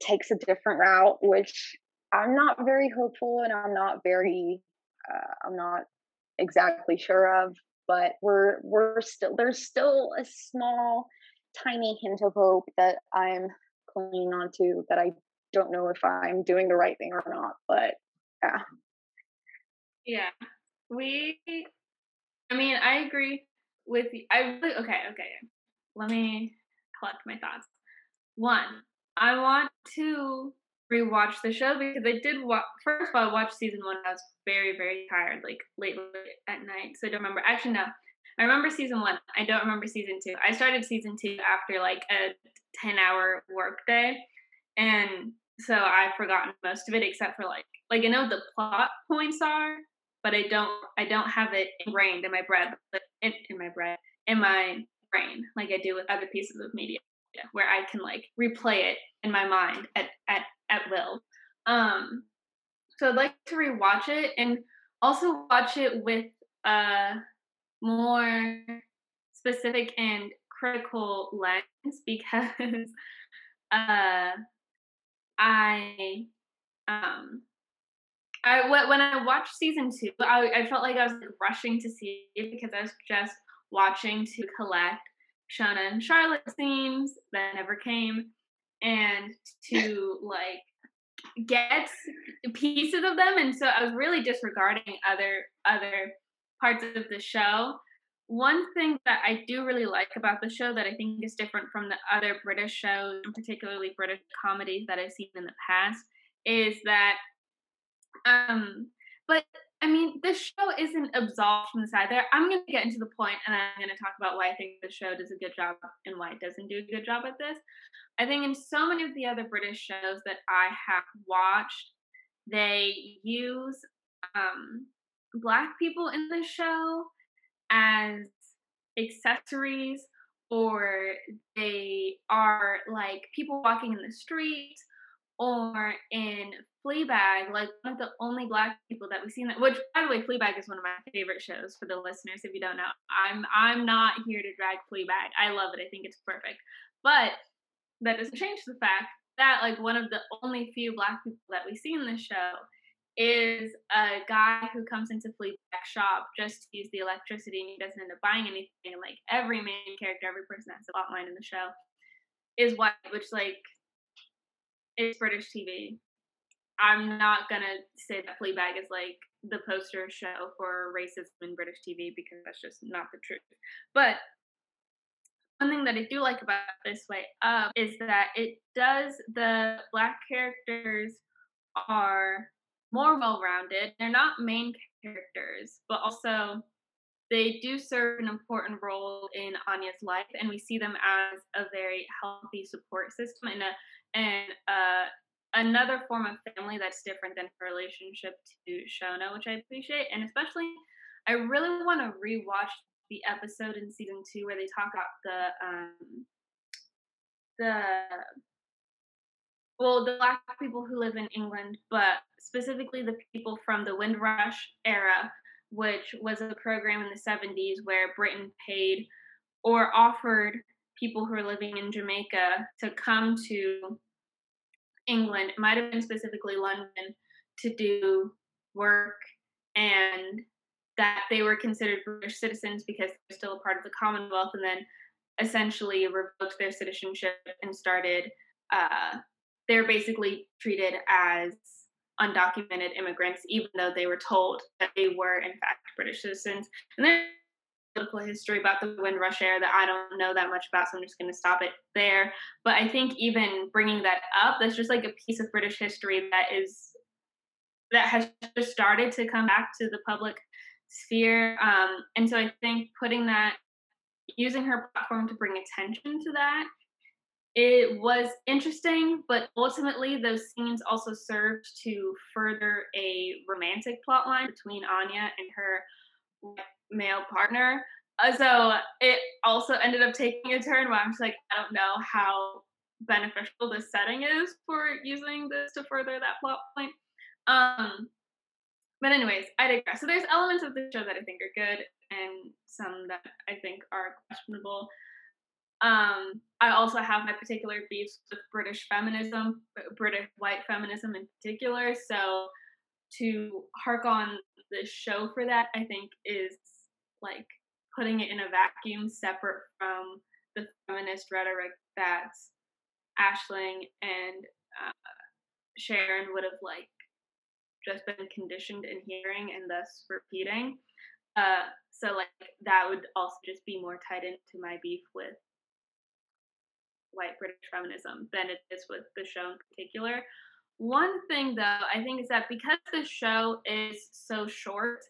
takes a different route, which I'm not very hopeful and I'm not very, uh, I'm not exactly sure of. But we're we're still there's still a small, tiny hint of hope that I'm clinging on to that I don't know if I'm doing the right thing or not. But yeah. Yeah. We I mean, I agree with I really okay, okay. Let me collect my thoughts. One, I want to rewatch the show because I did watch first of all watch season one. I was very, very tired, like late, late at night. So I don't remember actually no. I remember season one. I don't remember season two. I started season two after like a ten hour work day. And so I've forgotten most of it except for like like I know the plot points are, but I don't I don't have it ingrained in my bread in, in my bread in my brain like I do with other pieces of media where I can like replay it in my mind at at at will. Um, so I'd like to rewatch it and also watch it with a more specific and critical lens because (laughs) uh I um I when I watched season two, I, I felt like I was rushing to see it because I was just watching to collect Shona and Charlotte scenes that never came, and to (laughs) like get pieces of them, and so I was really disregarding other other parts of the show. One thing that I do really like about the show that I think is different from the other British shows, particularly British comedies that I've seen in the past, is that, um, but I mean, this show isn't absolved from this either. I'm going to get into the point and I'm going to talk about why I think the show does a good job and why it doesn't do a good job at this. I think in so many of the other British shows that I have watched, they use um, black people in the show as accessories or they are like people walking in the street or in Fleabag, like one of the only black people that we've seen that which by the way, Fleabag is one of my favorite shows for the listeners if you don't know. I'm I'm not here to drag Fleabag. I love it. I think it's perfect. But that doesn't change the fact that like one of the only few black people that we see in this show is a guy who comes into Fleabag's shop just to use the electricity and he doesn't end up buying anything. Like every main character, every person that's a plot line in the show is white, which like is British TV. I'm not gonna say that Fleabag is like the poster show for racism in British TV because that's just not the truth. But one thing that I do like about this way up is that it does the black characters are more well rounded. They're not main characters, but also they do serve an important role in Áine's life, and we see them as a very healthy support system and a and uh, another form of family that's different than her relationship to Shona, which I appreciate, and especially I really want to rewatch the episode in season two where they talk about the um, the well, the black people who live in England, but specifically the people from the Windrush era, which was a program in the 70s where Britain paid or offered people who are living in Jamaica to come to England. It might have been specifically London to do work and that they were considered British citizens because they're still a part of the Commonwealth and then essentially revoked their citizenship and started uh, they're basically treated as undocumented immigrants, even though they were told that they were, in fact, British citizens. And there's political history about the Windrush era that I don't know that much about, so I'm just going to stop it there. But I think even bringing that up, that's just like a piece of British history that is that has just started to come back to the public sphere. Um, and so I think putting that, using her platform to bring attention to that it was interesting, but ultimately those scenes also served to further a romantic plot line between Áine and her male partner. Uh, so it also ended up taking a turn where I'm just like, I don't know how beneficial this setting is for using this to further that plot point. Um, but anyways, I digress. So there's elements of the show that I think are good and some that I think are questionable. Um, I also have my particular beefs with British feminism, British white feminism in particular. So to hark on the show for that, I think is like putting it in a vacuum separate from the feminist rhetoric that Aisling and uh, Sharon would have like just been conditioned in hearing and thus repeating. Uh, so like that would also just be more tied into my beef with white British feminism than it is with the show in particular. One thing though, I think is that because the show is so short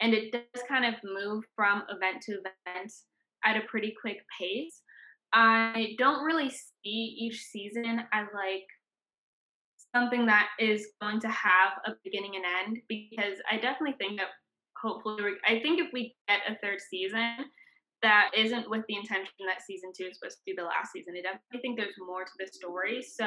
and it does kind of move from event to event at a pretty quick pace, I don't really see each season as like something that is going to have a beginning and end because I definitely think that hopefully I think if we get a third season that isn't with the intention that season two is supposed to be the last season. I definitely think there's more to the story. So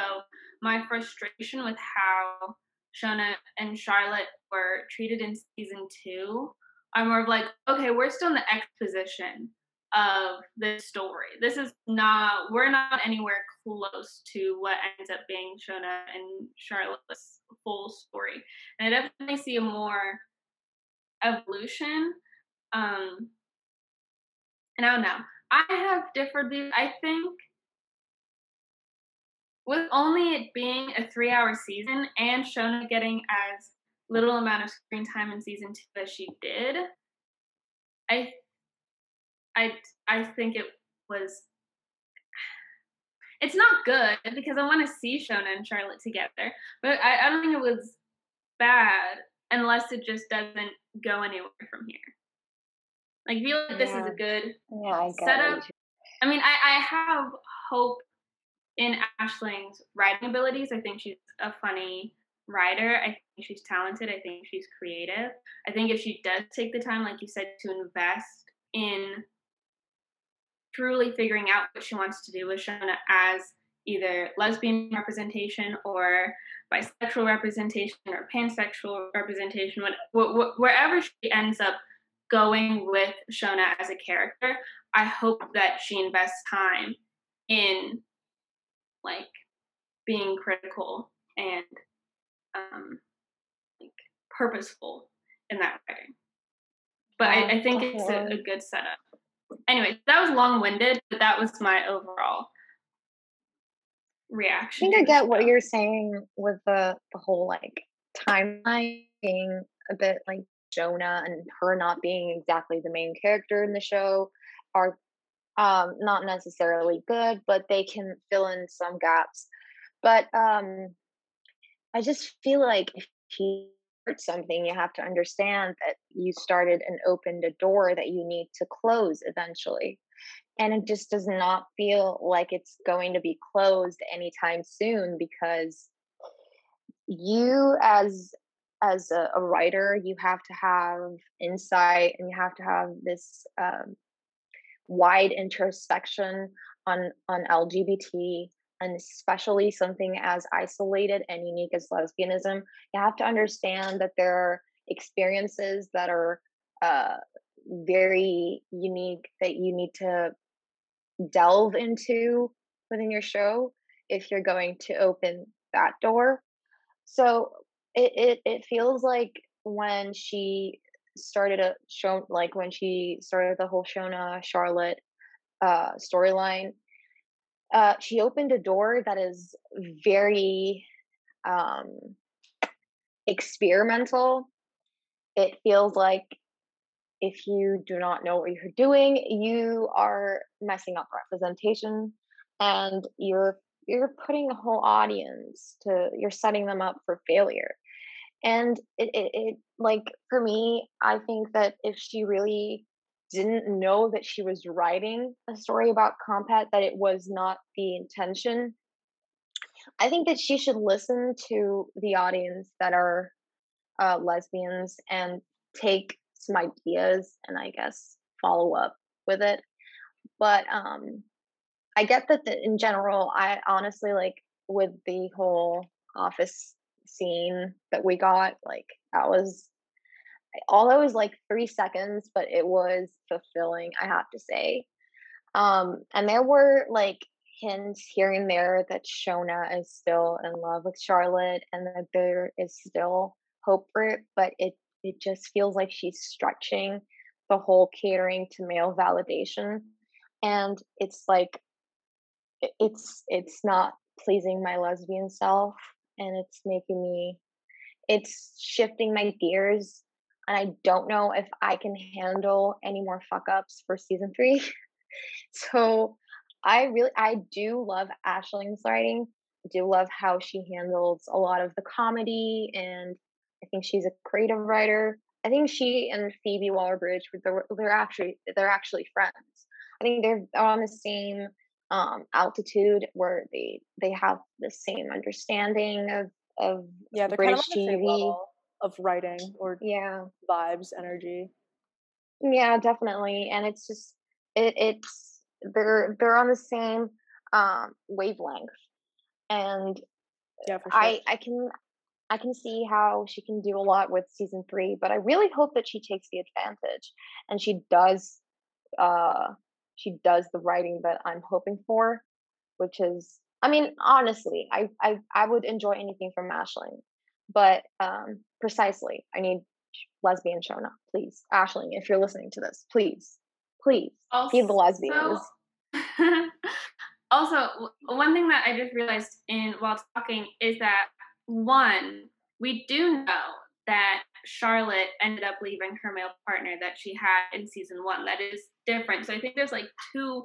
my frustration with how Shona and Charlotte were treated in season two, I'm more of like, okay, we're still in the exposition of this story. This is not, we're not anywhere close to what ends up being Shona and Charlotte's full story. And I definitely see a more evolution. Um, and I don't know. I have differed views. I think with only it being a three hour season and Shona getting as little amount of screen time in season two as she did, I I I think it was it's not good because I want to see Shona and Charlotte together, but I, I don't think it was bad unless it just doesn't go anywhere from here. Like, feel like this yeah. is a good yeah, I setup. I mean, I, I have hope in Aisling's writing abilities. I think she's a funny writer. I think she's talented. I think she's creative. I think if she does take the time, like you said, to invest in truly figuring out what she wants to do with Shona as either lesbian representation or bisexual representation or pansexual representation, wherever she ends up going with Shona as a character, I hope that she invests time in like being critical and um like purposeful in that writing. But I, I think it's a, a good setup. Anyway, that was long winded, but that was my overall reaction. I think I get what you're saying with the the whole like timeline being a bit like Shona and her not being exactly the main character in the show are um, not necessarily good, but they can fill in some gaps. But um, I just feel like if you start something, you have to understand that you started and opened a door that you need to close eventually. And it just does not feel like it's going to be closed anytime soon because you as as a, a, writer you have to have insight and you have to have this um, wide introspection on on lgbt and especially something as isolated and unique as lesbianism you have to understand that there are experiences that are uh, very unique that you need to delve into within your show if you're going to open that door. So it it, it feels like when she started a show like when she started the whole Shona Charlotte uh storyline uh she opened a door that is very um experimental. It feels like if you do not know what you're doing you are messing up representation and you're you're putting a whole audience to you're setting them up for failure and it, it, it like for me i think that if she really didn't know that she was writing a story about Comphet, that it was not the intention. I think that she should listen to the audience that are uh, lesbians and take some ideas and I guess follow up with it. But um, I get that the, in general, I honestly like with the whole office scene that we got, like that was although it was like three seconds, but it was fulfilling, I have to say. Um, and there were like hints here and there that Shona is still in love with Charlotte and that there is still hope for it, but it it just feels like she's stretching the whole catering to male validation. And it's like it's it's not pleasing my lesbian self and it's making me it's shifting my gears and I don't know if I can handle any more fuck ups for season three. (laughs) so I really I do love Aisling's writing. I do love how she handles a lot of the comedy and I think she's a creative writer. I think she and Phoebe Waller-Bridge they're, they're actually they're actually friends. I think they're on the same um, altitude where they they have the same understanding of of yeah they're British kind of TV. of writing or yeah vibes energy yeah definitely and it's just it it's they're they're on the same um wavelength and yeah for sure. i i can i can see how she can do a lot with season three but i really hope that she takes the advantage and she does uh she does the writing that i'm hoping for which is i mean honestly i i, I would enjoy anything from Aisling but um, precisely, I need lesbian Shona, please. Aisling, if you're listening to this, please, please feed the lesbians. also, (laughs) one thing that I just realized in while talking is that one, we do know that Charlotte ended up leaving her male partner that she had in season one. That is different. So I think there's like two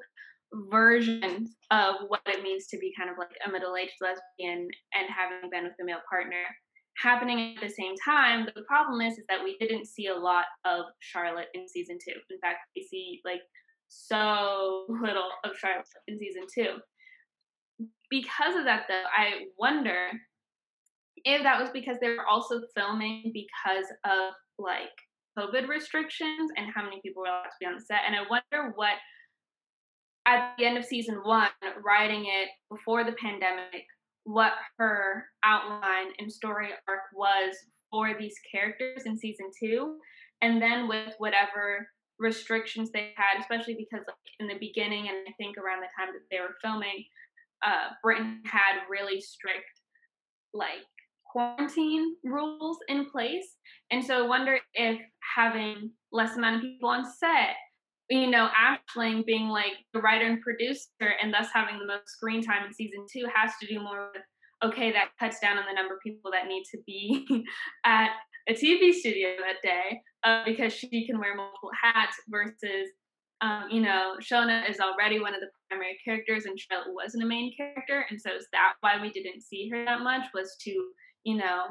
versions of what it means to be kind of like a middle-aged lesbian and having been with a male partner happening at the same time. The problem is, is that we didn't see a lot of Charlotte in season two. In fact, we see like so little of Charlotte in season two. Because of that, though, I wonder if that was because they were also filming because of like COVID restrictions and how many people were allowed to be on set. And I wonder what, at the end of season one, writing it before the pandemic, what her outline and story arc was for these characters in season two, and then with whatever restrictions they had, especially because like in the beginning and I think around the time that they were filming, uh, Britain had really strict like quarantine rules in place, and so I wonder if having less amount of people on set you know, Aisling being like the writer and producer and thus having the most screen time in season two has to do more with okay, that cuts down on the number of people that need to be (laughs) at a TV studio that day uh, because she can wear multiple hats versus, um, you know, Shona is already one of the primary characters and Charlotte wasn't a main character. And so is that why we didn't see her that much was to, you know,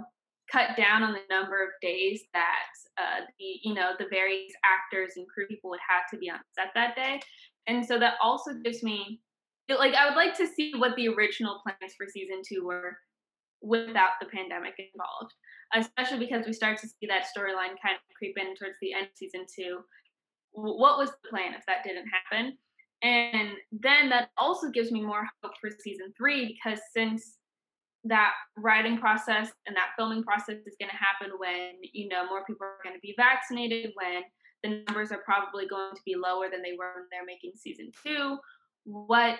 cut down on the number of days that uh, the you know the various actors and crew people would have to be on set that day. And so that also gives me like i would like to see what the original plans for season two were without the pandemic involved especially because we start to see that storyline kind of creep in towards the end of season two. What was the plan if that didn't happen? And then that also gives me more hope for season three because since that writing process and that filming process is going to happen when you know more people are going to be vaccinated when the numbers are probably going to be lower than they were when they're making season two. What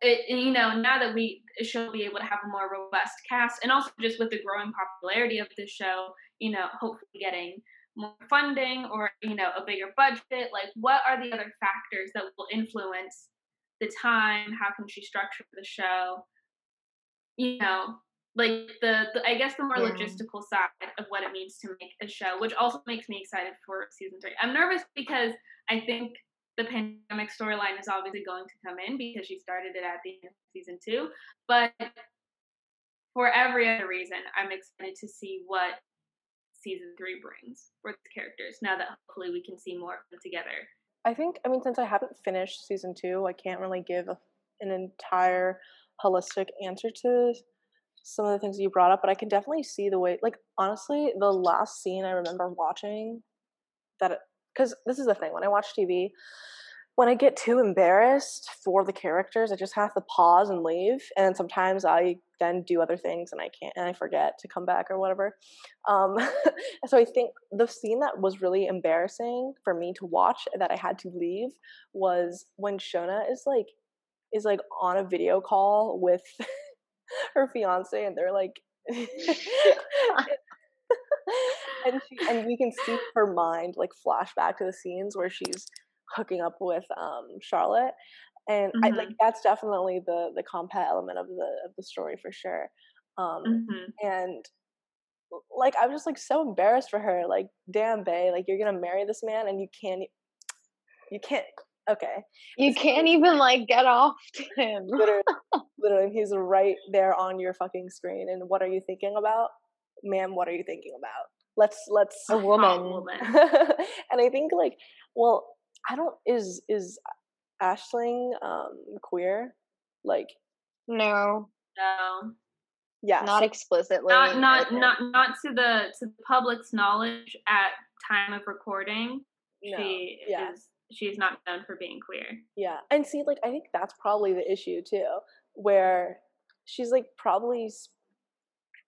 it, you know now that we should be able to have a more robust cast and also just with the growing popularity of the show you know hopefully getting more funding or you know a bigger budget like what are the other factors that will influence the time how can she structure the show you know, like the, the I guess the more yeah. logistical side of what it means to make a show, which also makes me excited for season three. I'm nervous because I think the pandemic storyline is obviously going to come in because she started it at the end of season two. But for every other reason, I'm excited to see what season three brings for these characters. Now that hopefully we can see more of them together. I think, I mean, since I haven't finished season two, I can't really give a, an entire holistic answer to some of the things you brought up, but I can definitely see the way, like, honestly, the last scene I remember watching that, because this is the thing, when I watch TV, when I get too embarrassed for the characters, I just have to pause and leave. And sometimes I then do other things and I can't, and I forget to come back or whatever. Um, (laughs) so I think the scene that was really embarrassing for me to watch that I had to leave was when Shona is like, is like on a video call with (laughs) her fiance and they're like, (laughs) and she, and we can see her mind like flash back to the scenes where she's hooking up with um Charlotte and mm-hmm. I like that's definitely the the comphet element of the of the story for sure um mm-hmm. and like I was just like so embarrassed for her like damn bae like you're gonna marry this man and you can't you can't okay you can't even like get off to him literally, (laughs) literally he's right there on your fucking screen and what are you thinking about ma'am what are you thinking about let's let's a woman, woman. (laughs) and i think like well I don't is is Aisling um queer? Like no. No. Yeah. Not explicitly. Not not okay. not not to the to the public's knowledge at time of recording. No. She yeah. is she's not known for being queer. Yeah. And see like I think that's probably the issue too where she's like probably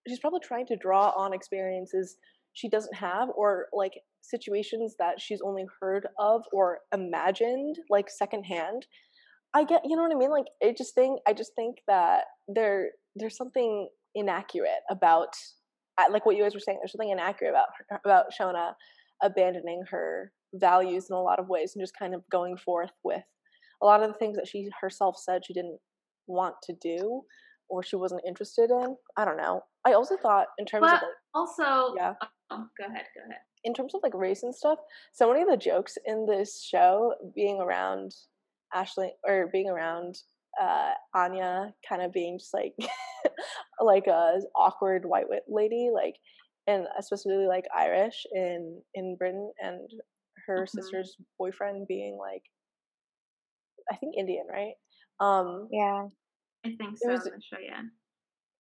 she's probably trying to draw on experiences she doesn't have or like situations that she's only heard of or imagined like secondhand i get you know what i mean like i just think i just think that there there's something inaccurate about like what you guys were saying there's something inaccurate about about shona abandoning her values in a lot of ways and just kind of going forth with a lot of the things that she herself said she didn't want to do or she wasn't interested in i don't know. I also thought in terms but of like, also yeah. oh, go ahead go ahead. In terms of like race and stuff, so many of the jokes in this show being around Aisling or being around uh, Áine kind of being just like (laughs) like a awkward white lady, like and especially like Irish in in Britain, and her mm-hmm. sister's boyfriend being like I think Indian, right? Um Yeah. I think so. It was, show, yeah.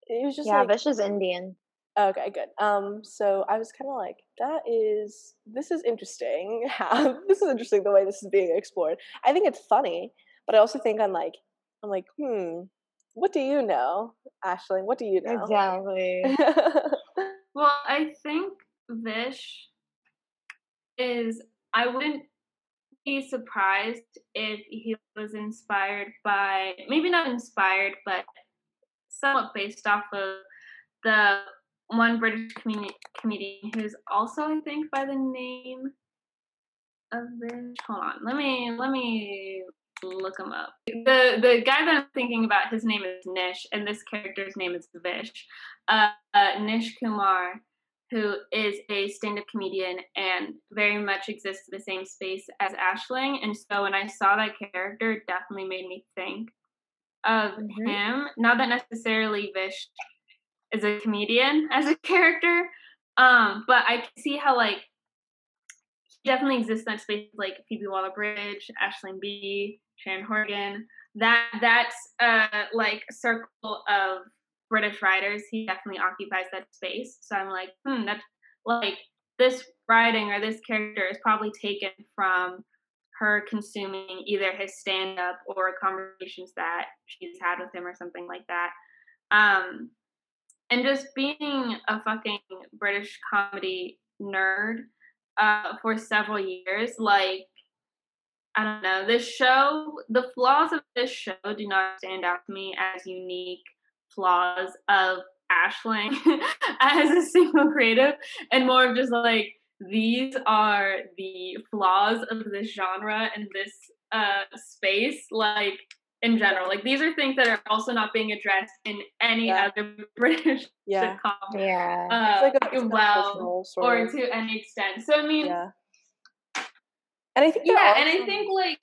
It was just yeah, like, Vish is Indian. Okay, good. Um, so I was kind of like, that is, this is interesting. (laughs) this is interesting the way this is being explored. I think it's funny, but I also think I'm like, I'm like, hmm, what do you know, Aisling? What do you know? Exactly. (laughs) well, I think Vish is, I wouldn't be surprised if he was inspired by, maybe not inspired, but somewhat based off of the one British com- comedian who's also, I think, by the name of this. Hold on, let me let me look him up. The the guy that I'm thinking about, his name is Nish, and this character's name is Vish. Uh, uh, Nish Kumar, who is a stand-up comedian and very much exists in the same space as Aisling. And so when I saw that character, it definitely made me think of mm-hmm. him. Not that necessarily Vish is a comedian (laughs) as a character. Um, but I can see how like he definitely exists in that space like Phoebe Waller Bridge, Aisling Bea., Sharon Horgan. That that's uh like circle of British writers. He definitely occupies that space. So I'm like, hmm, that's like this writing or this character is probably taken from her consuming either his stand up or conversations that she's had with him or something like that. Um, and just being a fucking British comedy nerd uh, for several years, like I don't know, this show, the flaws of this show do not stand out to me as unique flaws of Aisling (laughs) as a single creative, and more of just like these are the flaws of this genre and this uh, space. Like in general. Like these are things that are also not being addressed in any yeah. other (laughs) British yeah. sitcom. Yeah. Uh, like a, well, or to any extent. So I mean, yeah. And I think yeah, and I think like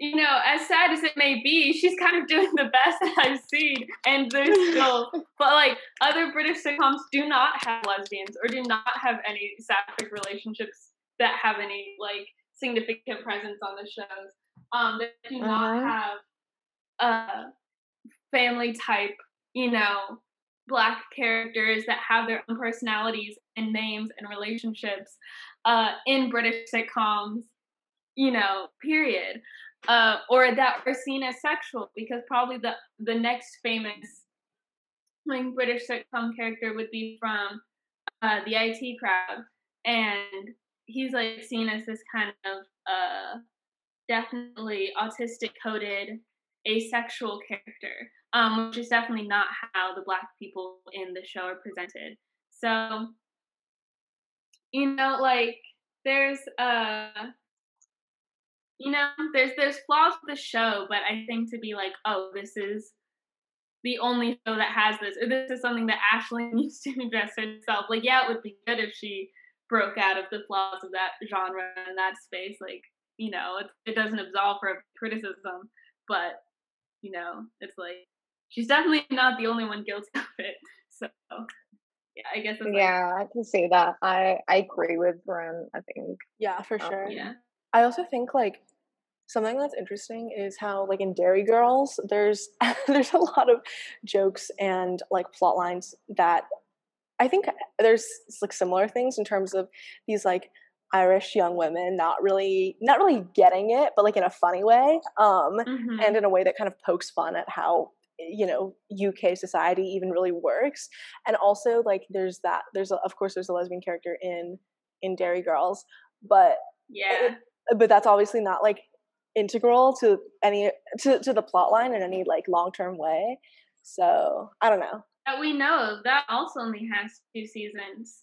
you know, as sad as it may be, she's kind of doing the best that I've seen. And there's still, (laughs) but like other British sitcoms do not have lesbians or do not have any sapphic relationships that have any like significant presence on the shows. Um, they do not Uh-huh. have uh family type, you know, black characters that have their own personalities and names and relationships uh in British sitcoms, you know, period. Uh, or that are seen as sexual because probably the the next famous like British sitcom character would be from uh, the IT crowd, and he's like seen as this kind of uh, definitely autistic coded asexual character, um, which is definitely not how the black people in the show are presented. So, you know, like there's uh you know, there's there's flaws with the show, but I think to be like, oh, this is the only show that has this, or this is something that Aisling (laughs) needs to address herself. Like, yeah, it would be good if she broke out of the flaws of that genre and that space. Like, you know, it, it doesn't absolve her of criticism, but you know, it's like she's definitely not the only one guilty (laughs) of it. So, yeah, I guess it's like, Yeah, I can see that. I I agree with Ren. I think. Yeah, for Oh, sure. yeah. I also think like something that's interesting is how like in Derry Girls, there's (laughs) there's a lot of jokes and like plot lines that I think there's like similar things in terms of these like Irish young women not really not really getting it, but like in a funny way, um, Mhm. and in a way that kind of pokes fun at how you know UK society even really works. And also like there's that there's a, of course there's a lesbian character in in Derry Girls, but yeah. But that's obviously not like integral to any to, to the plot line in any like long-term way. So i don't know. That we know that also only has two seasons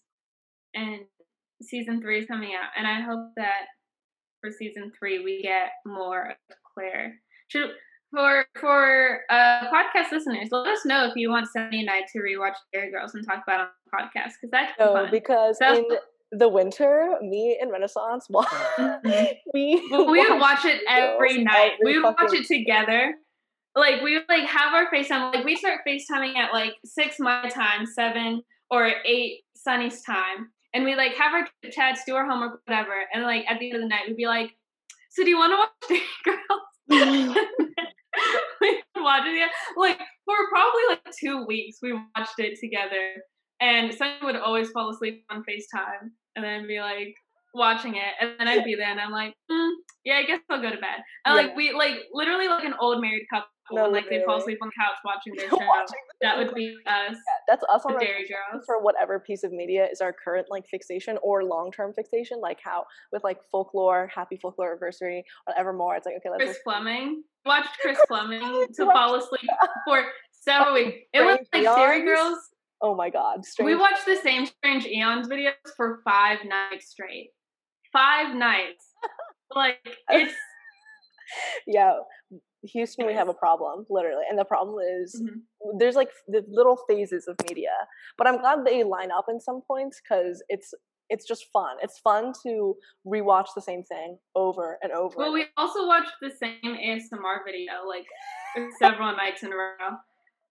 and season three is coming out and i hope that for season three we get more of Clare. Should, for for uh podcast listeners let us know if you want Sunny and I to rewatch Derry Girls and talk about it on the podcast because that's no fun. because So- in the winter me and renaissance Mhm. (laughs) we we would watch it every night. every we would watch it together. Like we would like have our FaceTime. Like we start FaceTiming at like six my time, seven or eight Sunny's time, and we like have our chats, do our homework, whatever. And like at the end of the night, we'd be like, "So do you want to watch (laughs) Derry Girls?" (laughs) we would watch it. Like for probably like two weeks, we watched it together, and Sunny would always fall asleep on FaceTime, and then be like watching it, and then I'd be there, and I'm like, mm, "Yeah, I guess I'll go to bed." And Yeah. like we like literally like an old married couple, No, and like they'd fall asleep on the couch watching (laughs) their show. Watching that would be us, Yeah, that's us on Derry Girls. for whatever piece of media is our current like fixation or long-term fixation like how with like folklore happy folklore anniversary or evermore it's like okay let's Chris Fleming. Watched (laughs) Chris Fleming to fall asleep (laughs) for several weeks. It was like Derry Girls. Oh my god strange We watched the same Strange Eons videos for five nights straight. Five nights. (laughs) Like (laughs) it's yeah houston we have a problem literally and the problem is Mhm. there's like the little phases of media but i'm glad they line up in some points because it's it's just fun it's fun to rewatch the same thing over and over Well, we also watched the same ASMR video like (laughs) several nights in a row.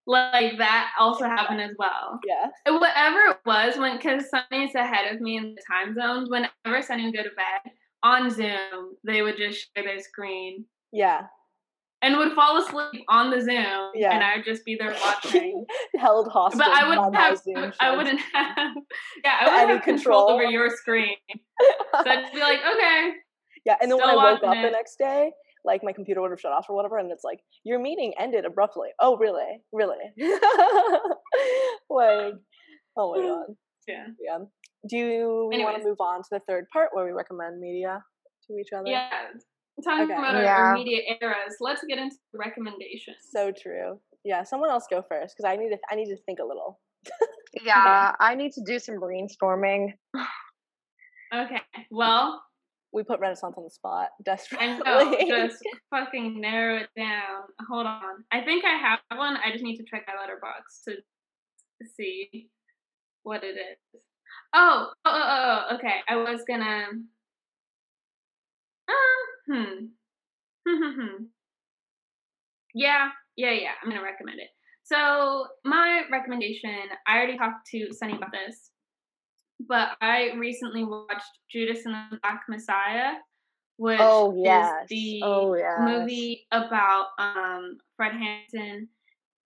Like that also happened as well. yeah And Whatever it was, when because Sunny's ahead of me in the time zones. Whenever Sunny would go to bed on Zoom, they would just share their screen yeah and would fall asleep on the Zoom, Yeah. and I would just be there watching. (laughs) held hostage but I wouldn't have. Zoom (laughs) I wouldn't have. Yeah, I (laughs) wouldn't have control control. over your screen. So I'd be like, okay, Yeah, and then when I woke up watching the next day, like my computer would have shut off or whatever, and it's like your meeting ended abruptly. Oh, really? Really? (laughs) like, um, oh my (laughs) god. yeah. Yeah. Do you want to move on to the third part where we recommend media to each other? Yeah. Talking Okay. about our, Yeah. our media eras, let's get into the recommendations. So true. Yeah, someone else go first because I need to. I need to think a little. Yeah, (laughs) I need to do some brainstorming. (sighs) okay, well, We put Renaissance on the spot (laughs) I desperately. know, just fucking narrow it down. Hold on. I think I have one. I just need to check my Letterboxd to see what it is. Oh, oh, oh, oh, okay. I was gonna. Uh, hmm. yeah, yeah, yeah. I'm gonna recommend it. So my recommendation, I already talked to Sunny about this, but I recently watched Judas and the Black Messiah, which Oh yes. is the Oh yes. movie about um, Fred Hampton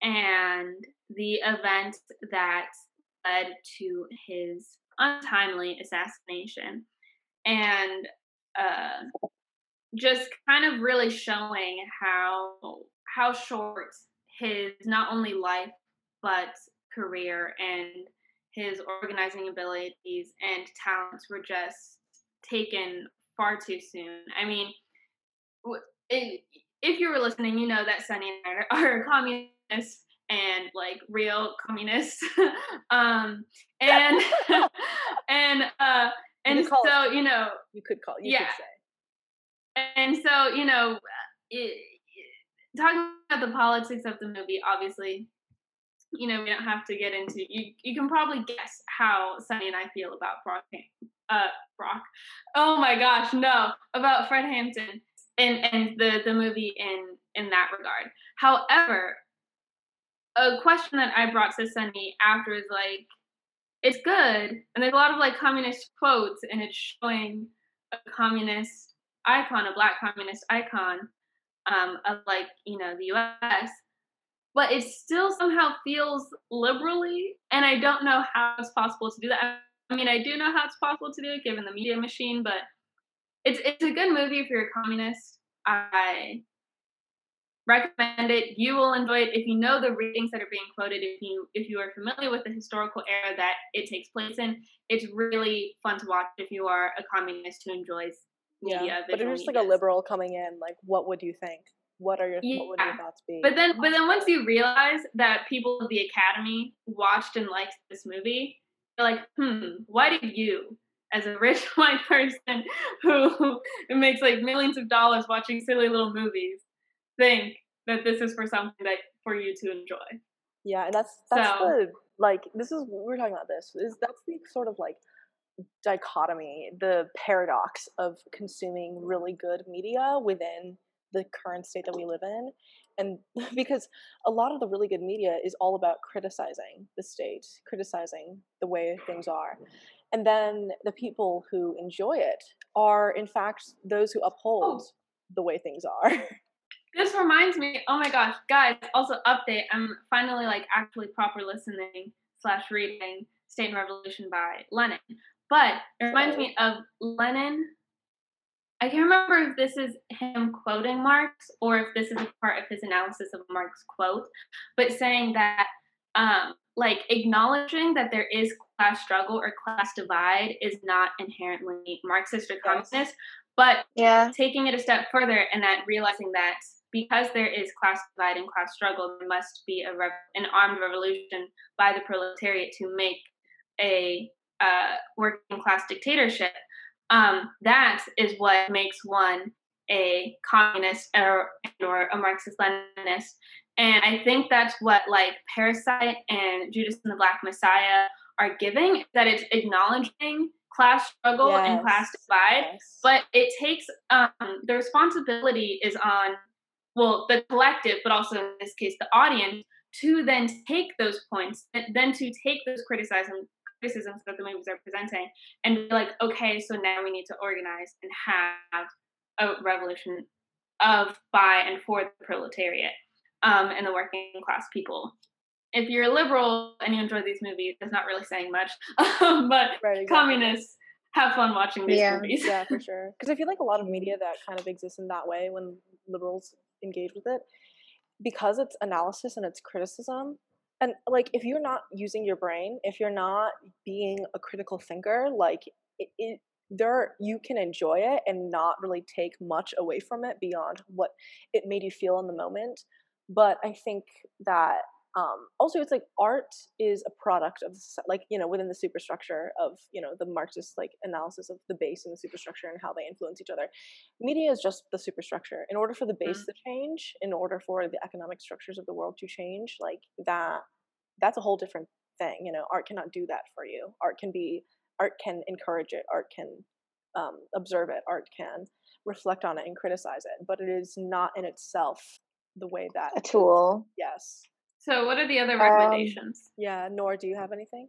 and the event that led to his untimely assassination, and uh, just kind of really showing how how short his not only life but career and his organizing abilities and talents were just taken far too soon. I mean, if you were listening, you know that Sunny and I are (laughs) communists and like real communists. (laughs) um, and (laughs) and uh, and call it- so you know, You could call. You Yeah. could say. and so you know, it, talking about the politics of the movie, obviously, you know, we don't have to get into. You you can probably guess how Sunny and I feel about Brock. Uh, Brock. Oh my gosh, no, about Fred Hampton and and the the movie in in that regard. However, a question that I brought to Sunny after is like, it's good, and there's a lot of like communist quotes, and it's showing a communist icon, a black communist icon um, of like you know the U.S. But it still somehow feels liberally, and I don't know how it's possible to do that. I mean, I do know how it's possible to do it given the media machine, but it's it's a good movie if you're a communist. I recommend it. You will enjoy it if you know the readings that are being quoted. If you if you are familiar with the historical era that it takes place in, it's really fun to watch if you are a communist who enjoys media. Yeah. But if you're just like a liberal coming in, like, what would you think? What are your what would your thoughts be? But then, but then once you realize that people of the Academy watched and liked this movie, you're like, hmm, why did you, as a rich (laughs) white person who (laughs) makes like millions of dollars watching silly little movies, think that this is for something that for you to enjoy? Yeah, and that's that's So- the like this is we were talking about this is that's the sort of like dichotomy, the paradox of consuming really good media within the current state that we live in. And (laughs) because a lot of the really good media is all about criticizing the state, criticizing the way things are. Mm-hmm. And then the people who enjoy it are, in fact, those who uphold oh. the way things are. (laughs) This reminds me, oh my gosh, guys, also update. I'm finally like actually proper listening slash reading State and Revolution by Lenin. But it reminds me of Lenin. I can't remember if this is him quoting Marx or if this is a part of his analysis of Marx's quote, but saying that um, like acknowledging that there is class struggle or class divide is not inherently Marxist or communist, but Yeah. taking it a step further and that realizing that because there is class divide and class struggle, there must be a rev- an armed revolution by the proletariat to make a uh, working class dictatorship. Um, that is what makes one a communist or, or a Marxist Leninist. And I think that's what like Parasite and Judas and the Black Messiah are giving, that it's acknowledging class struggle and class divide yes. but it takes um, the responsibility is on well the collective but also in this case the audience to then take those points then to take those criticism criticisms that the movies are presenting and be like okay so now we need to organize and have a revolution of by and for the proletariat um, and the working class people if you're a liberal and you enjoy these movies that's not really saying much (laughs) but right, exactly. communists have fun watching these Yeah. movies yeah, for sure. (laughs) Because I feel like a lot of media that kind of exists in that way when liberals engage with it, because it's analysis and it's criticism. And like, if you're not using your brain, if you're not being a critical thinker, like it, it there you can enjoy it and not really take much away from it beyond what it made you feel in the moment. But I think that um, also it's like art is a product of like you know within the superstructure of you know the marxist like analysis of the base and the superstructure and how they influence each other media is just the superstructure in order for the base to change in order for the economic structures of the world to change like that that's a whole different thing you know art cannot do that for you art can be art can encourage it art can um, observe it art can reflect on it and criticize it, but it is not in itself the way that a tool. Yes. So, what are the other Um, recommendations? Yeah. Nour, do you have anything?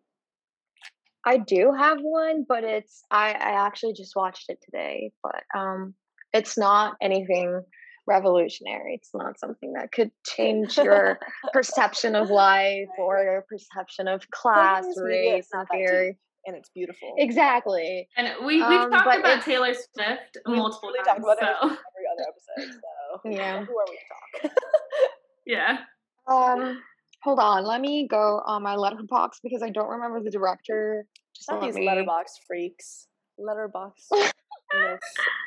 I do have one, but it's I I actually just watched it today, but um it's not anything revolutionary. It's not something that could change your perception of life (laughs) or your perception of class, Sometimes media is race, and not theory. and it's beautiful. Exactly. and we we've um, talked about Taylor Swift multiple times. So, every other episode. So (laughs) (laughs) Yeah. who are we to talk? yeah. Um hold on, let me go on my Letterboxd because I don't remember the director. Just Not these me Letterboxd freaks. Letterboxd. (laughs)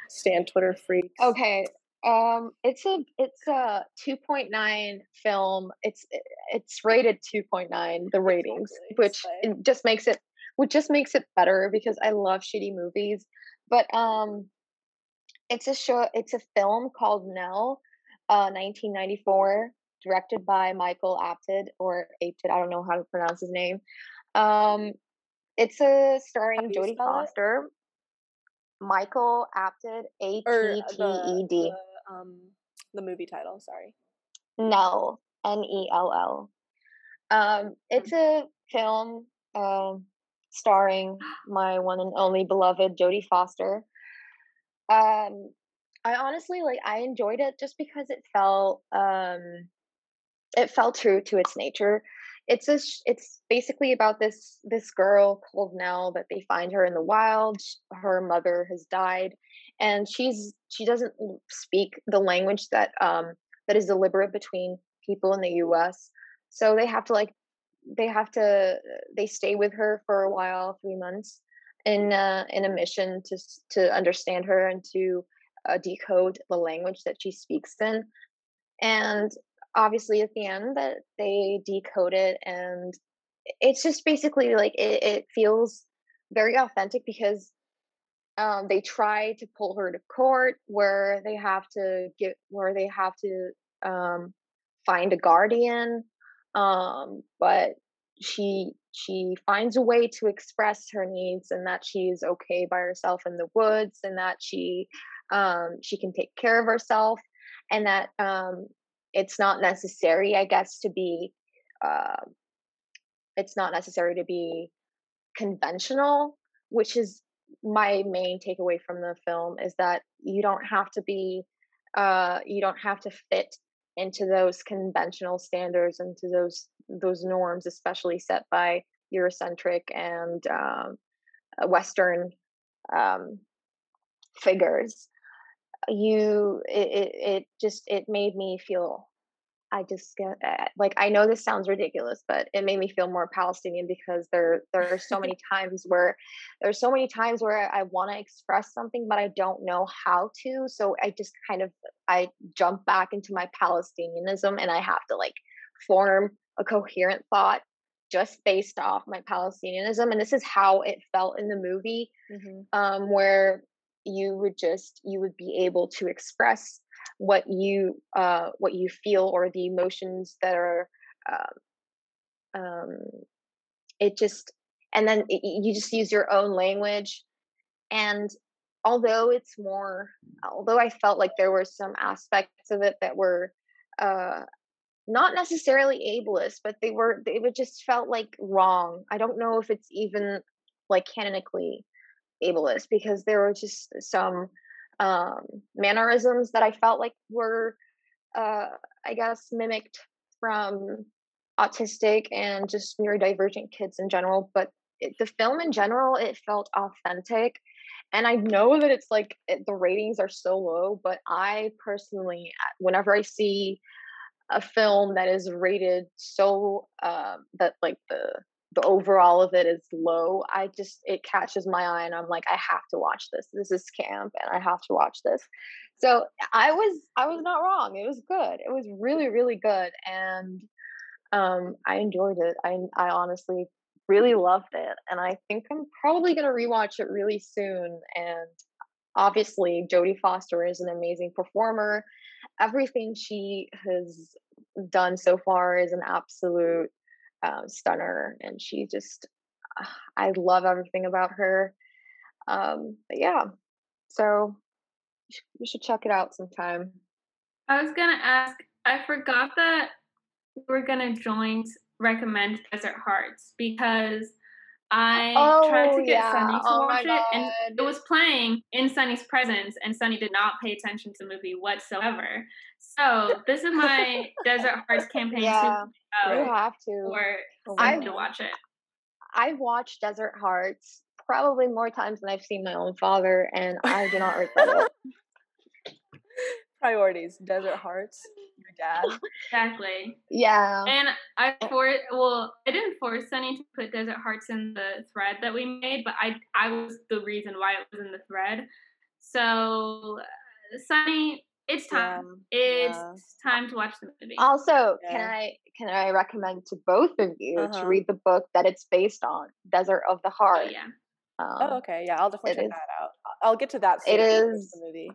stand Twitter freaks. Okay. Um it's a it's a 2.9 film. It's it's rated 2.9 the ratings, which just makes it which just makes it better because I love shitty movies. But um it's a show it's a film called Nell uh 1994 directed by Michael Apted or Apted, I don't know how to pronounce his name. Um it's a starring Jodie? Foster. Michael Apted, A Or P T the, E D. the, um the movie title, sorry. Nell, N E L L. Um, it's a film um, starring my one and only beloved Jodie Foster. Um, I honestly like I enjoyed it just because it felt um, it fell true to its nature. It's a it's basically about this this girl called Nell that they find her in the wild. Her mother has died, and she's she doesn't speak the language that um that is deliberate between people in the US. So they have to like they have to they stay with her for a while, 3 months in uh, in a mission to to understand her and to uh, decode the language that she speaks in. And obviously at the end that they decode it and it's just basically like it, it feels very authentic because um, they try to pull her to court where they have to get where they have to um, find a guardian um, but she she finds a way to express her needs and that she's okay by herself in the woods and that she um, she can take care of herself and that um, it's not necessary i guess to be uh, it's not necessary to be conventional which is my main takeaway from the film is that you don't have to be uh you don't have to fit into those conventional standards into those those norms especially set by eurocentric and um, western um, figures you it, it it just it made me feel I just get uh, like I know this sounds ridiculous, but it made me feel more Palestinian because there there are so many (laughs) times where there's so many times where I want to express something but I don't know how to. So I just kind of I jump back into my Palestinianism and I have to like form a coherent thought just based off my Palestinianism. And this is how it felt in the movie, Mm-hmm. um, where you would just you would be able to express what you uh what you feel or the emotions that are um, um it just and then it, you just use your own language. And although it's more although i felt like there were some aspects of it that were uh not necessarily ableist but they were they would just felt like wrong. I don't know if it's even like canonically ableist because there were just some um, mannerisms that I felt like were, uh, I guess, mimicked from autistic and just neurodivergent kids in general. But it, the film in general, it felt authentic. And I know that it's like it, the ratings are so low, but I personally, whenever I see a film that is rated so uh, that like the the overall of it is low i just it catches my eye and i'm like i have to watch this. This is camp and i have to watch this. So i was i was not wrong. It was good. It was really really good and um i enjoyed it. I i honestly really loved it and i think i'm probably going to rewatch it really soon and obviously jodie foster is an amazing performer. Everything she has done so far is an absolute um, stunner and she just uh, i love everything about her um but yeah so You should check it out sometime. I was gonna ask. I forgot that we're gonna join recommend Desert Hearts because I oh, tried to get yeah. Sunny to oh watch it, and it was playing in Sunny's presence, and Sunny did not pay attention to the movie whatsoever. So this is my (laughs) Desert Hearts campaign Yeah, to you have to. for Oh my Sunny to I- watch it. I've watched Desert Hearts probably more times than I've seen my own father, and I do not regret it. (laughs) Priorities: Desert Hearts, your dad. Exactly. Yeah. And I for well, I didn't force Sunny to put Desert Hearts in the thread that we made, but I I was the reason why it was in the thread. So, uh, Sunny, it's time. It's yeah. time to watch the movie. Also, can I can I recommend to both of you Uh-huh. to read the book that it's based on, Desert of the oh Heart. yeah. Um, Oh, okay. Yeah, I'll definitely check is- that out. I- I'll get to that. Soon It after I watch is- the movie.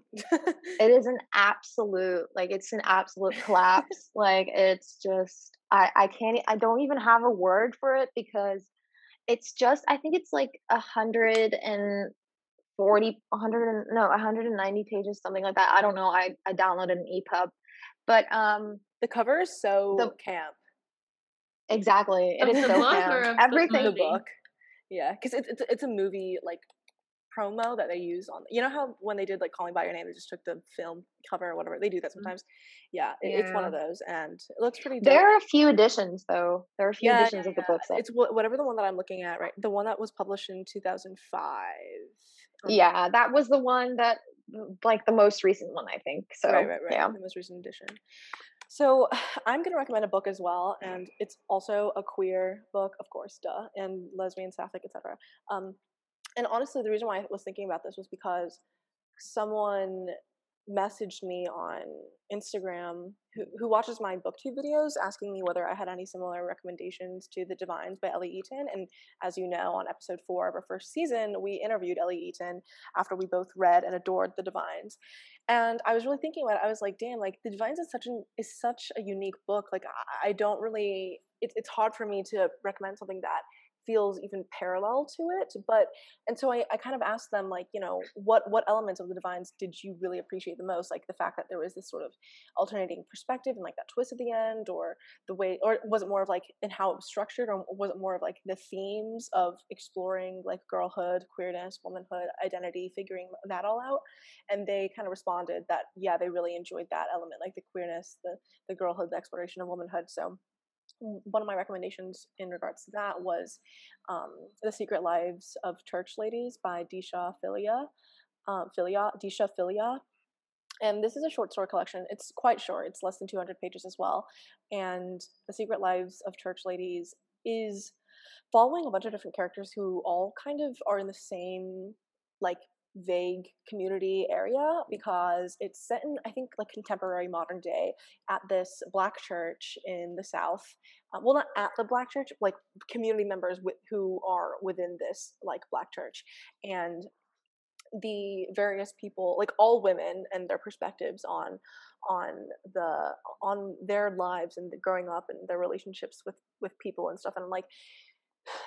It is (laughs) an absolute like it's an absolute collapse. like it's just I I can't I don't even have a word for it because it's just I think it's like a hundred and forty, hundred and no, hundred and ninety pages, something like that. I don't know. I I downloaded an EPUB, but um the cover is so The- camp. exactly it Of is the so book camp. or of the everything The book. Yeah, because it's it's it's a movie like promo that they use on. You know how when they did like Calling by Your Name, they just took the film cover or whatever. They do that sometimes. Yeah, it, it's one of those, and it looks pretty. Dope. There are a few editions though. There are a few Yeah, editions of the books. That, It's whatever the one that I'm looking at, right? The one that was published in 2005. Yeah, that was the one that like the most recent one I think. So right, right, right. yeah. The most recent edition. So (sighs) I'm going to recommend a book as well, and it's also a queer book, of course, duh, and lesbian, sapphic, etc. Um, and honestly, the reason why I was thinking about this was because someone messaged me on Instagram who, mm. who watches my booktube videos asking me whether I had any similar recommendations to The Divines by Ellie Eaton. And as you know, on episode four of our first season, we interviewed Ellie Eaton after we both read and adored The Divines. And I was really thinking about it. I was like, damn, like The Divines is such an is such a unique book. Like I, I don't really it's it's hard for me to recommend something that feels even parallel to it but and so I, I kind of asked them like you know what what elements of the divines did you really appreciate the most? Like the fact that there was this sort of alternating perspective and like that twist at the end or the way or was it more of like in how it was structured or was it more of like the themes of exploring like girlhood queerness womanhood identity figuring that all out? And they kind of responded that yeah they really enjoyed that element like the queerness the the girlhood the exploration of womanhood so one of my recommendations in regards to that was um, The Secret Lives of Church Ladies by Deesha Philyaw. Um, Deesha Philyaw. And this is a short story collection. It's quite short, it's less than 200 pages as well. And The Secret Lives of Church Ladies is following a bunch of different characters who all kind of are in the same, like, vague community area because it's set in i think like contemporary modern day at this black church in the south uh, well not at the black church like community members with, who are within this like black church. And the various people like all women and their perspectives on on the on their lives and the growing up and their relationships with with people and stuff. And I'm like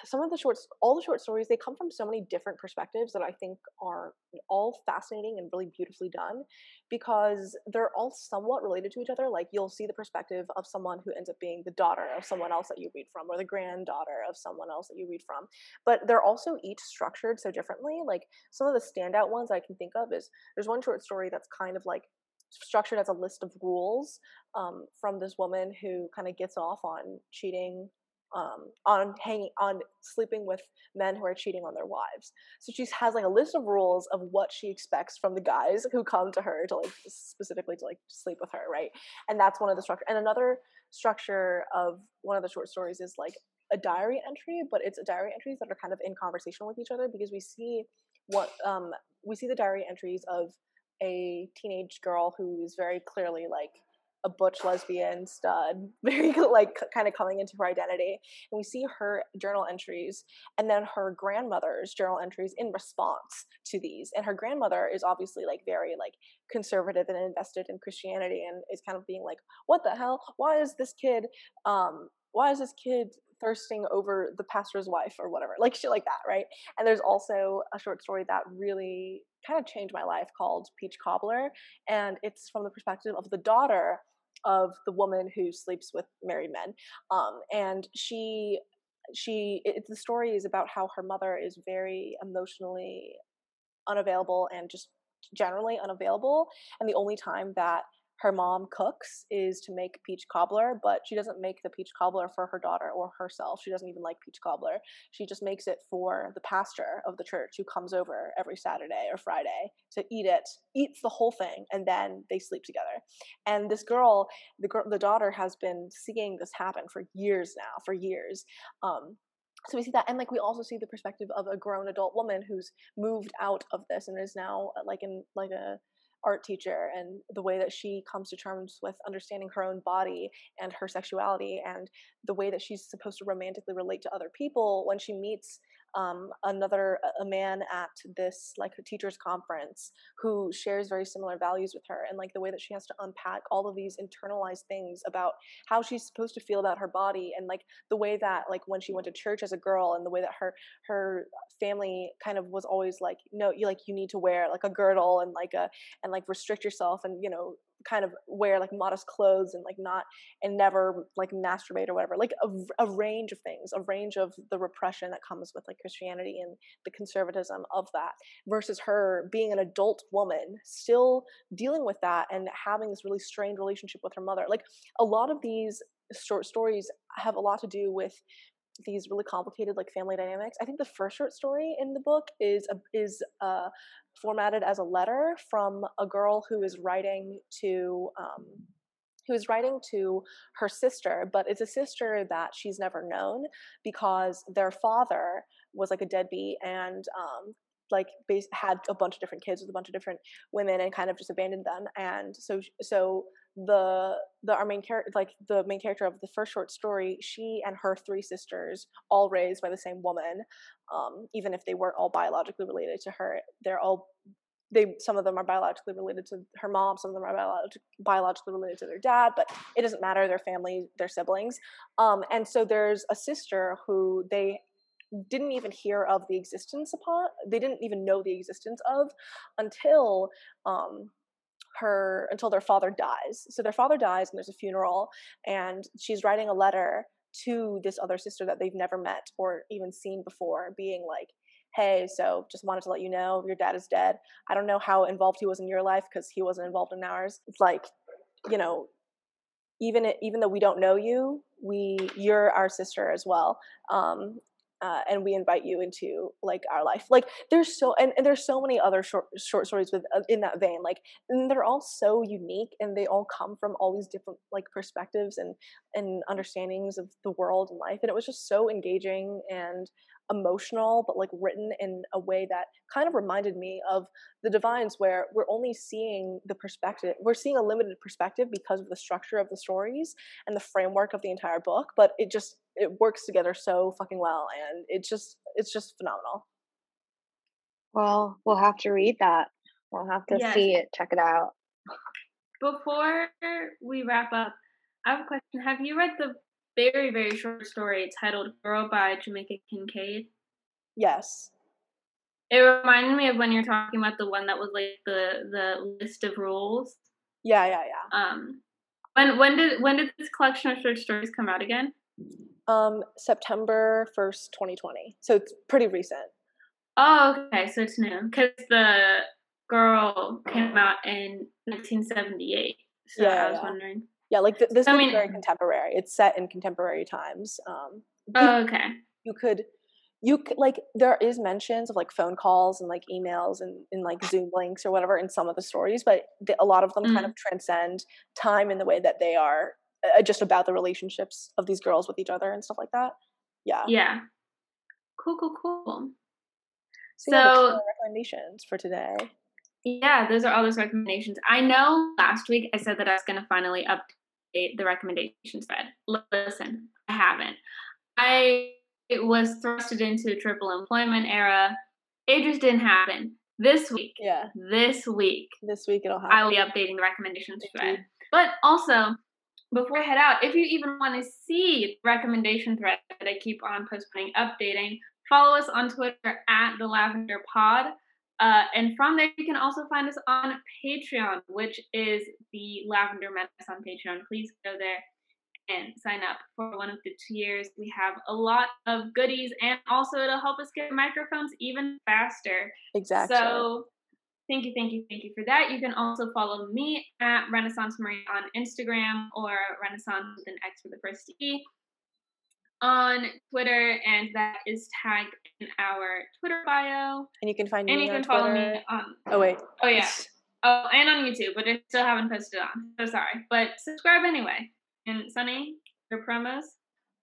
some of the shorts all the short stories they come from so many different perspectives that i think are all fascinating and really beautifully done because they're all somewhat related to each other like you'll see the perspective of someone who ends up being the daughter of someone else that you read from or the granddaughter of someone else that you read from but they're also each structured so differently like some of the standout ones i can think of is there's one short story that's kind of like structured as a list of rules um, from this woman who kind of gets off on cheating um, on hanging on sleeping with men who are cheating on their wives. So she has like a list of rules of what she expects from the guys who come to her to like specifically to like sleep with her, right? And that's one of the structure. And another structure of one of the short stories is like a diary entry, but it's diary entries that are kind of in conversation with each other because we see what um we see the diary entries of a teenage girl who is very clearly like a butch lesbian stud, (laughs) very like kind of coming into her identity. And we see her journal entries and then her grandmother's journal entries in response to these. And her grandmother is obviously like very like conservative and invested in Christianity and is kind of being like, what the hell? Why is this kid um why is this kid thirsting over the pastor's wife or whatever, like shit like that, right? And there's also a short story that really kind of changed my life called Peach Cobbler, and it's from the perspective of the daughter of the woman who sleeps with married men, um, and she she it, the story is about how her mother is very emotionally unavailable and just generally unavailable and the only time that her mom cooks is to make peach cobbler, but she doesn't make the peach cobbler for her daughter or herself. She doesn't even like peach cobbler. She just makes it for the pastor of the church who comes over every Saturday or Friday to eat it, eats the whole thing, and then they sleep together. And this girl, the girl, the daughter has been seeing this happen for years now, for years. Um, so we see that and like we also see the perspective of a grown adult woman who's moved out of this and is now uh, like in like a art teacher and the way that she comes to terms with understanding her own body and her sexuality and the way that she's supposed to romantically relate to other people when she meets um, another a man at this like a teachers conference who shares very similar values with her and like the way that she has to unpack all of these internalized things about how she's supposed to feel about her body and like the way that like when she went to church as a girl and the way that her her family kind of was always like no you like you need to wear like a girdle and like a and like restrict yourself and you know kind of wear like modest clothes and like not and never like masturbate or whatever like a, a range of things a range of the repression that comes with like christianity and the conservatism of that versus her being an adult woman still dealing with that and having this really strained relationship with her mother. Like a lot of these short stories have a lot to do with these really complicated like family dynamics. I think the first short story in the book is a, is uh, formatted as a letter from a girl who is writing to um, who is writing to her sister, but it's a sister that she's never known because their father was like a deadbeat and um, like had a bunch of different kids with a bunch of different women and kind of just abandoned them and so so the the our main character like the main character of the first short story she and her three sisters all raised by the same woman um, even if they weren't all biologically related to her they're all they some of them are biologically related to her mom some of them are biolog- biologically related to their dad but it doesn't matter their family their siblings. Um, and so there's a sister who they didn't even hear of the existence upon they didn't even know the existence of until um, her until their father dies. So their father dies and there's a funeral and she's writing a letter to this other sister that they've never met or even seen before being like hey so just wanted to let you know your dad is dead. I don't know how involved he was in your life because he wasn't involved in ours. It's like you know even even though we don't know you we you're our sister as well. Um, uh, and we invite you into like our life. Like there's so and, and there's so many other short short stories with uh, in that vein like they're all so unique and they all come from all these different like perspectives and and understandings of the world and life and it was just so engaging and emotional but like written in a way that kind of reminded me of the divines where we're only seeing the perspective we're seeing a limited perspective because of the structure of the stories and the framework of the entire book but it just it works together so fucking well and it's just it's just phenomenal. Well we'll have to read that. We'll have to yes. see it check it out. Before we wrap up i have a question. Have you read the very very short story titled girl by jamaica kincaid yes it reminded me of when you're talking about the one that was like the the list of rules yeah yeah yeah um when when did when did this collection of short stories come out again um, September 1st, 2020. So it's pretty recent. Oh, okay. So it's new. Because the girl came out in 1978. So yeah, I was yeah. wondering. Yeah, like th- this is mean, very contemporary. It's set in contemporary times. Um, oh, okay. You could, you could, like, there is mentions of like phone calls and like emails and, and like Zoom links or whatever in some of the stories, but the, a lot of them mm. kind of transcend time in the way that they are uh, just about the relationships of these girls with each other and stuff like that. Yeah. Yeah. Cool, cool, cool. So, so yeah, recommendations for today. Yeah, those are all those recommendations. I know last week I said that I was going to finally update the recommendations thread. Listen, I haven't. I it was thrusted into a triple employment era. It just didn't happen. This week, yeah, this week, this week it'll happen. I will be updating the recommendations thread. But also, before I head out, if you even want to see the recommendation thread that I keep on postponing updating, follow us on Twitter at the Lavender Pod. Uh, and from there, you can also find us on Patreon, which is the Lavender Menace on Patreon. Please go there and sign up for one of the tiers. We have a lot of goodies, and also it'll help us get microphones even faster. Exactly. So thank you, thank you, thank you for that. You can also follow me at Renaissance Marie on Instagram or Renaissance with an X for the first E on Twitter, and that is tagged in our Twitter bio. and you can find And me you on can follow Twitter. me on. Oh wait. Oh yeah. Oh, and on YouTube, but I still haven't posted on. So sorry, but subscribe anyway. And Sunny, your promos.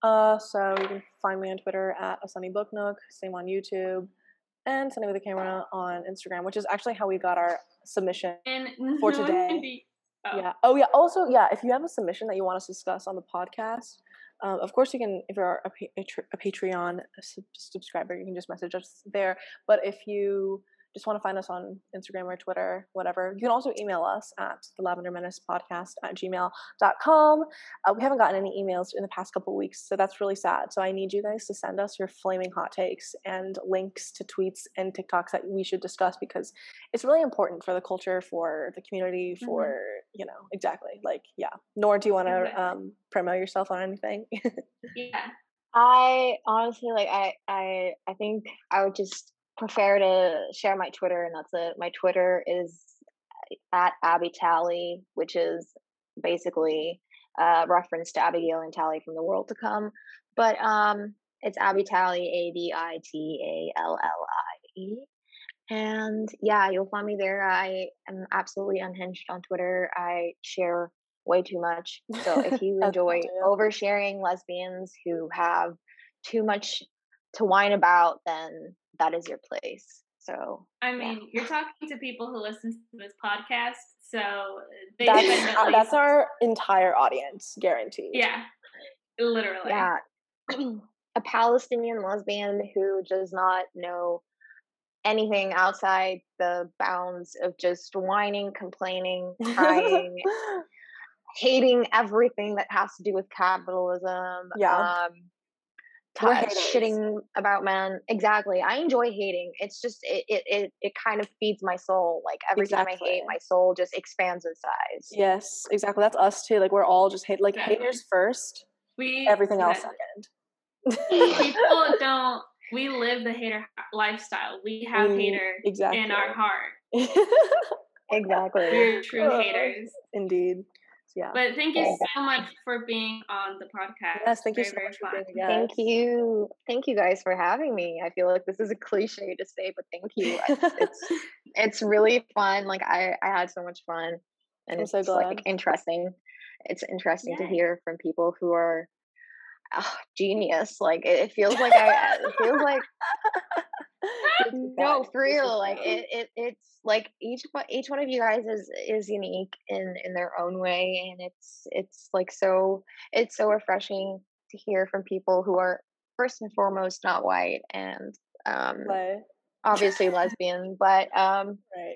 Uh, so you can find me on Twitter at a sunny book nook. Same on YouTube, and Sunny with a camera on Instagram, which is actually how we got our submission. And For (laughs) today. Oh. Yeah. Oh yeah. Also, yeah. If you have a submission that you want us to discuss on the podcast, um, of course you can. If you're a, a, a Patreon sub- subscriber, you can just message us there. But if you just want to find us on Instagram or Twitter, whatever, you can also email us at the Lavender Menace Podcast at gmail.com. Uh, we haven't gotten any emails in the past couple weeks, so that's really sad. So I need you guys to send us your flaming hot takes and links to tweets and TikToks that we should discuss because it's really important for the culture, for the community, Mm-hmm. for you know exactly. Like yeah, Nour, do you want to um, promote yourself on anything? (laughs) Yeah. I honestly like I I I think I would just prefer to share my Twitter and that's it. My Twitter is at Abby Tally, which is basically a reference to Abigail and Tallie from the world to come. But um it's Abby Tally, A B I T A L L I E. And yeah, you'll find me there. I am absolutely unhinged on Twitter. I share way too much. So if (laughs) you enjoy oversharing lesbians who have too much to whine about, then that is your place. So I Yeah. mean, you're talking to people who listen to this podcast, so they that's uh, that's our entire audience, guaranteed. yeah, literally. yeah, (clears throat) a Palestinian lesbian who does not know anything outside the bounds of just whining, complaining, crying, (laughs) hating everything that has to do with capitalism. Yeah. Um, We're shitting about men. Exactly. I enjoy hating. It's just it it it, it kind of feeds my soul. Like every time I hate, my soul just expands in size. yes, exactly. That's us too. Like we're all just hate like Exactly. haters first, we everything else yeah, second. people (laughs) don't. We live the hater lifestyle. We have We- hater exactly. in our heart. (laughs) Exactly. We're true Oh. haters. Indeed. Yeah. But thank you Exactly. so much for being on the podcast. yes, thank you so much for being a Thank you. Thank you guys for having me. I feel like this is a cliche to say, but thank you. It's (laughs) it's, it's really fun. Like I I had so much fun, and I'm it's so like interesting. It's interesting to hear from people who are ah, genius. Like it, it feels like I it feels like (laughs) no for real like it, it it's like each one each one of you guys is is unique in in their own way and it's it's like so it's so refreshing to hear from people who are first and foremost not white and um obviously lesbian but um (laughs) Right.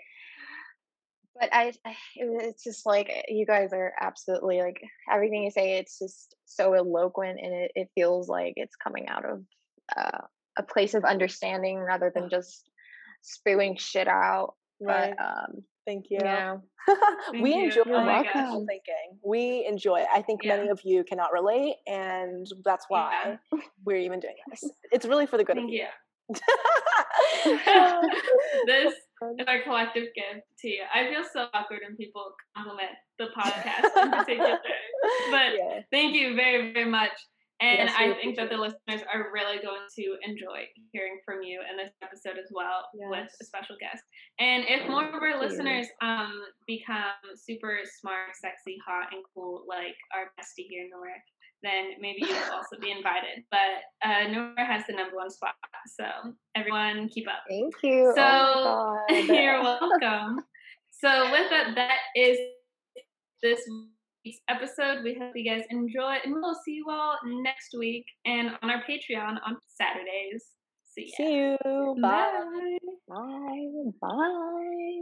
But I, I it's just like you guys are absolutely like everything you say it's just so eloquent and it, it feels like it's coming out of uh, a place of understanding rather than just spewing shit out Right. but um Thank you. you know (laughs) we you. enjoy Oh gosh. thinking. We enjoy it. I think many of you cannot relate, and that's why we're even doing this. It's really for the good Thank of you. you. (laughs) (laughs) this is our collective gift to you. I feel so awkward when people compliment the podcast in (laughs) particular. But yeah. thank you very, very much. And Yes, I think that the listeners are really going to enjoy hearing from you in this episode as well with a special guest. And if more of our listeners um become super smart, sexy, hot, and cool like our bestie here, Nour, then maybe you will also be invited. But uh, Nour has the number one spot, so everyone keep up. thank you So (laughs) oh you're welcome. So with that, that is this week's episode. We hope you guys enjoy, and we'll see you all next week and on our Patreon on Saturdays. See ya. See you. Bye. Bye. bye bye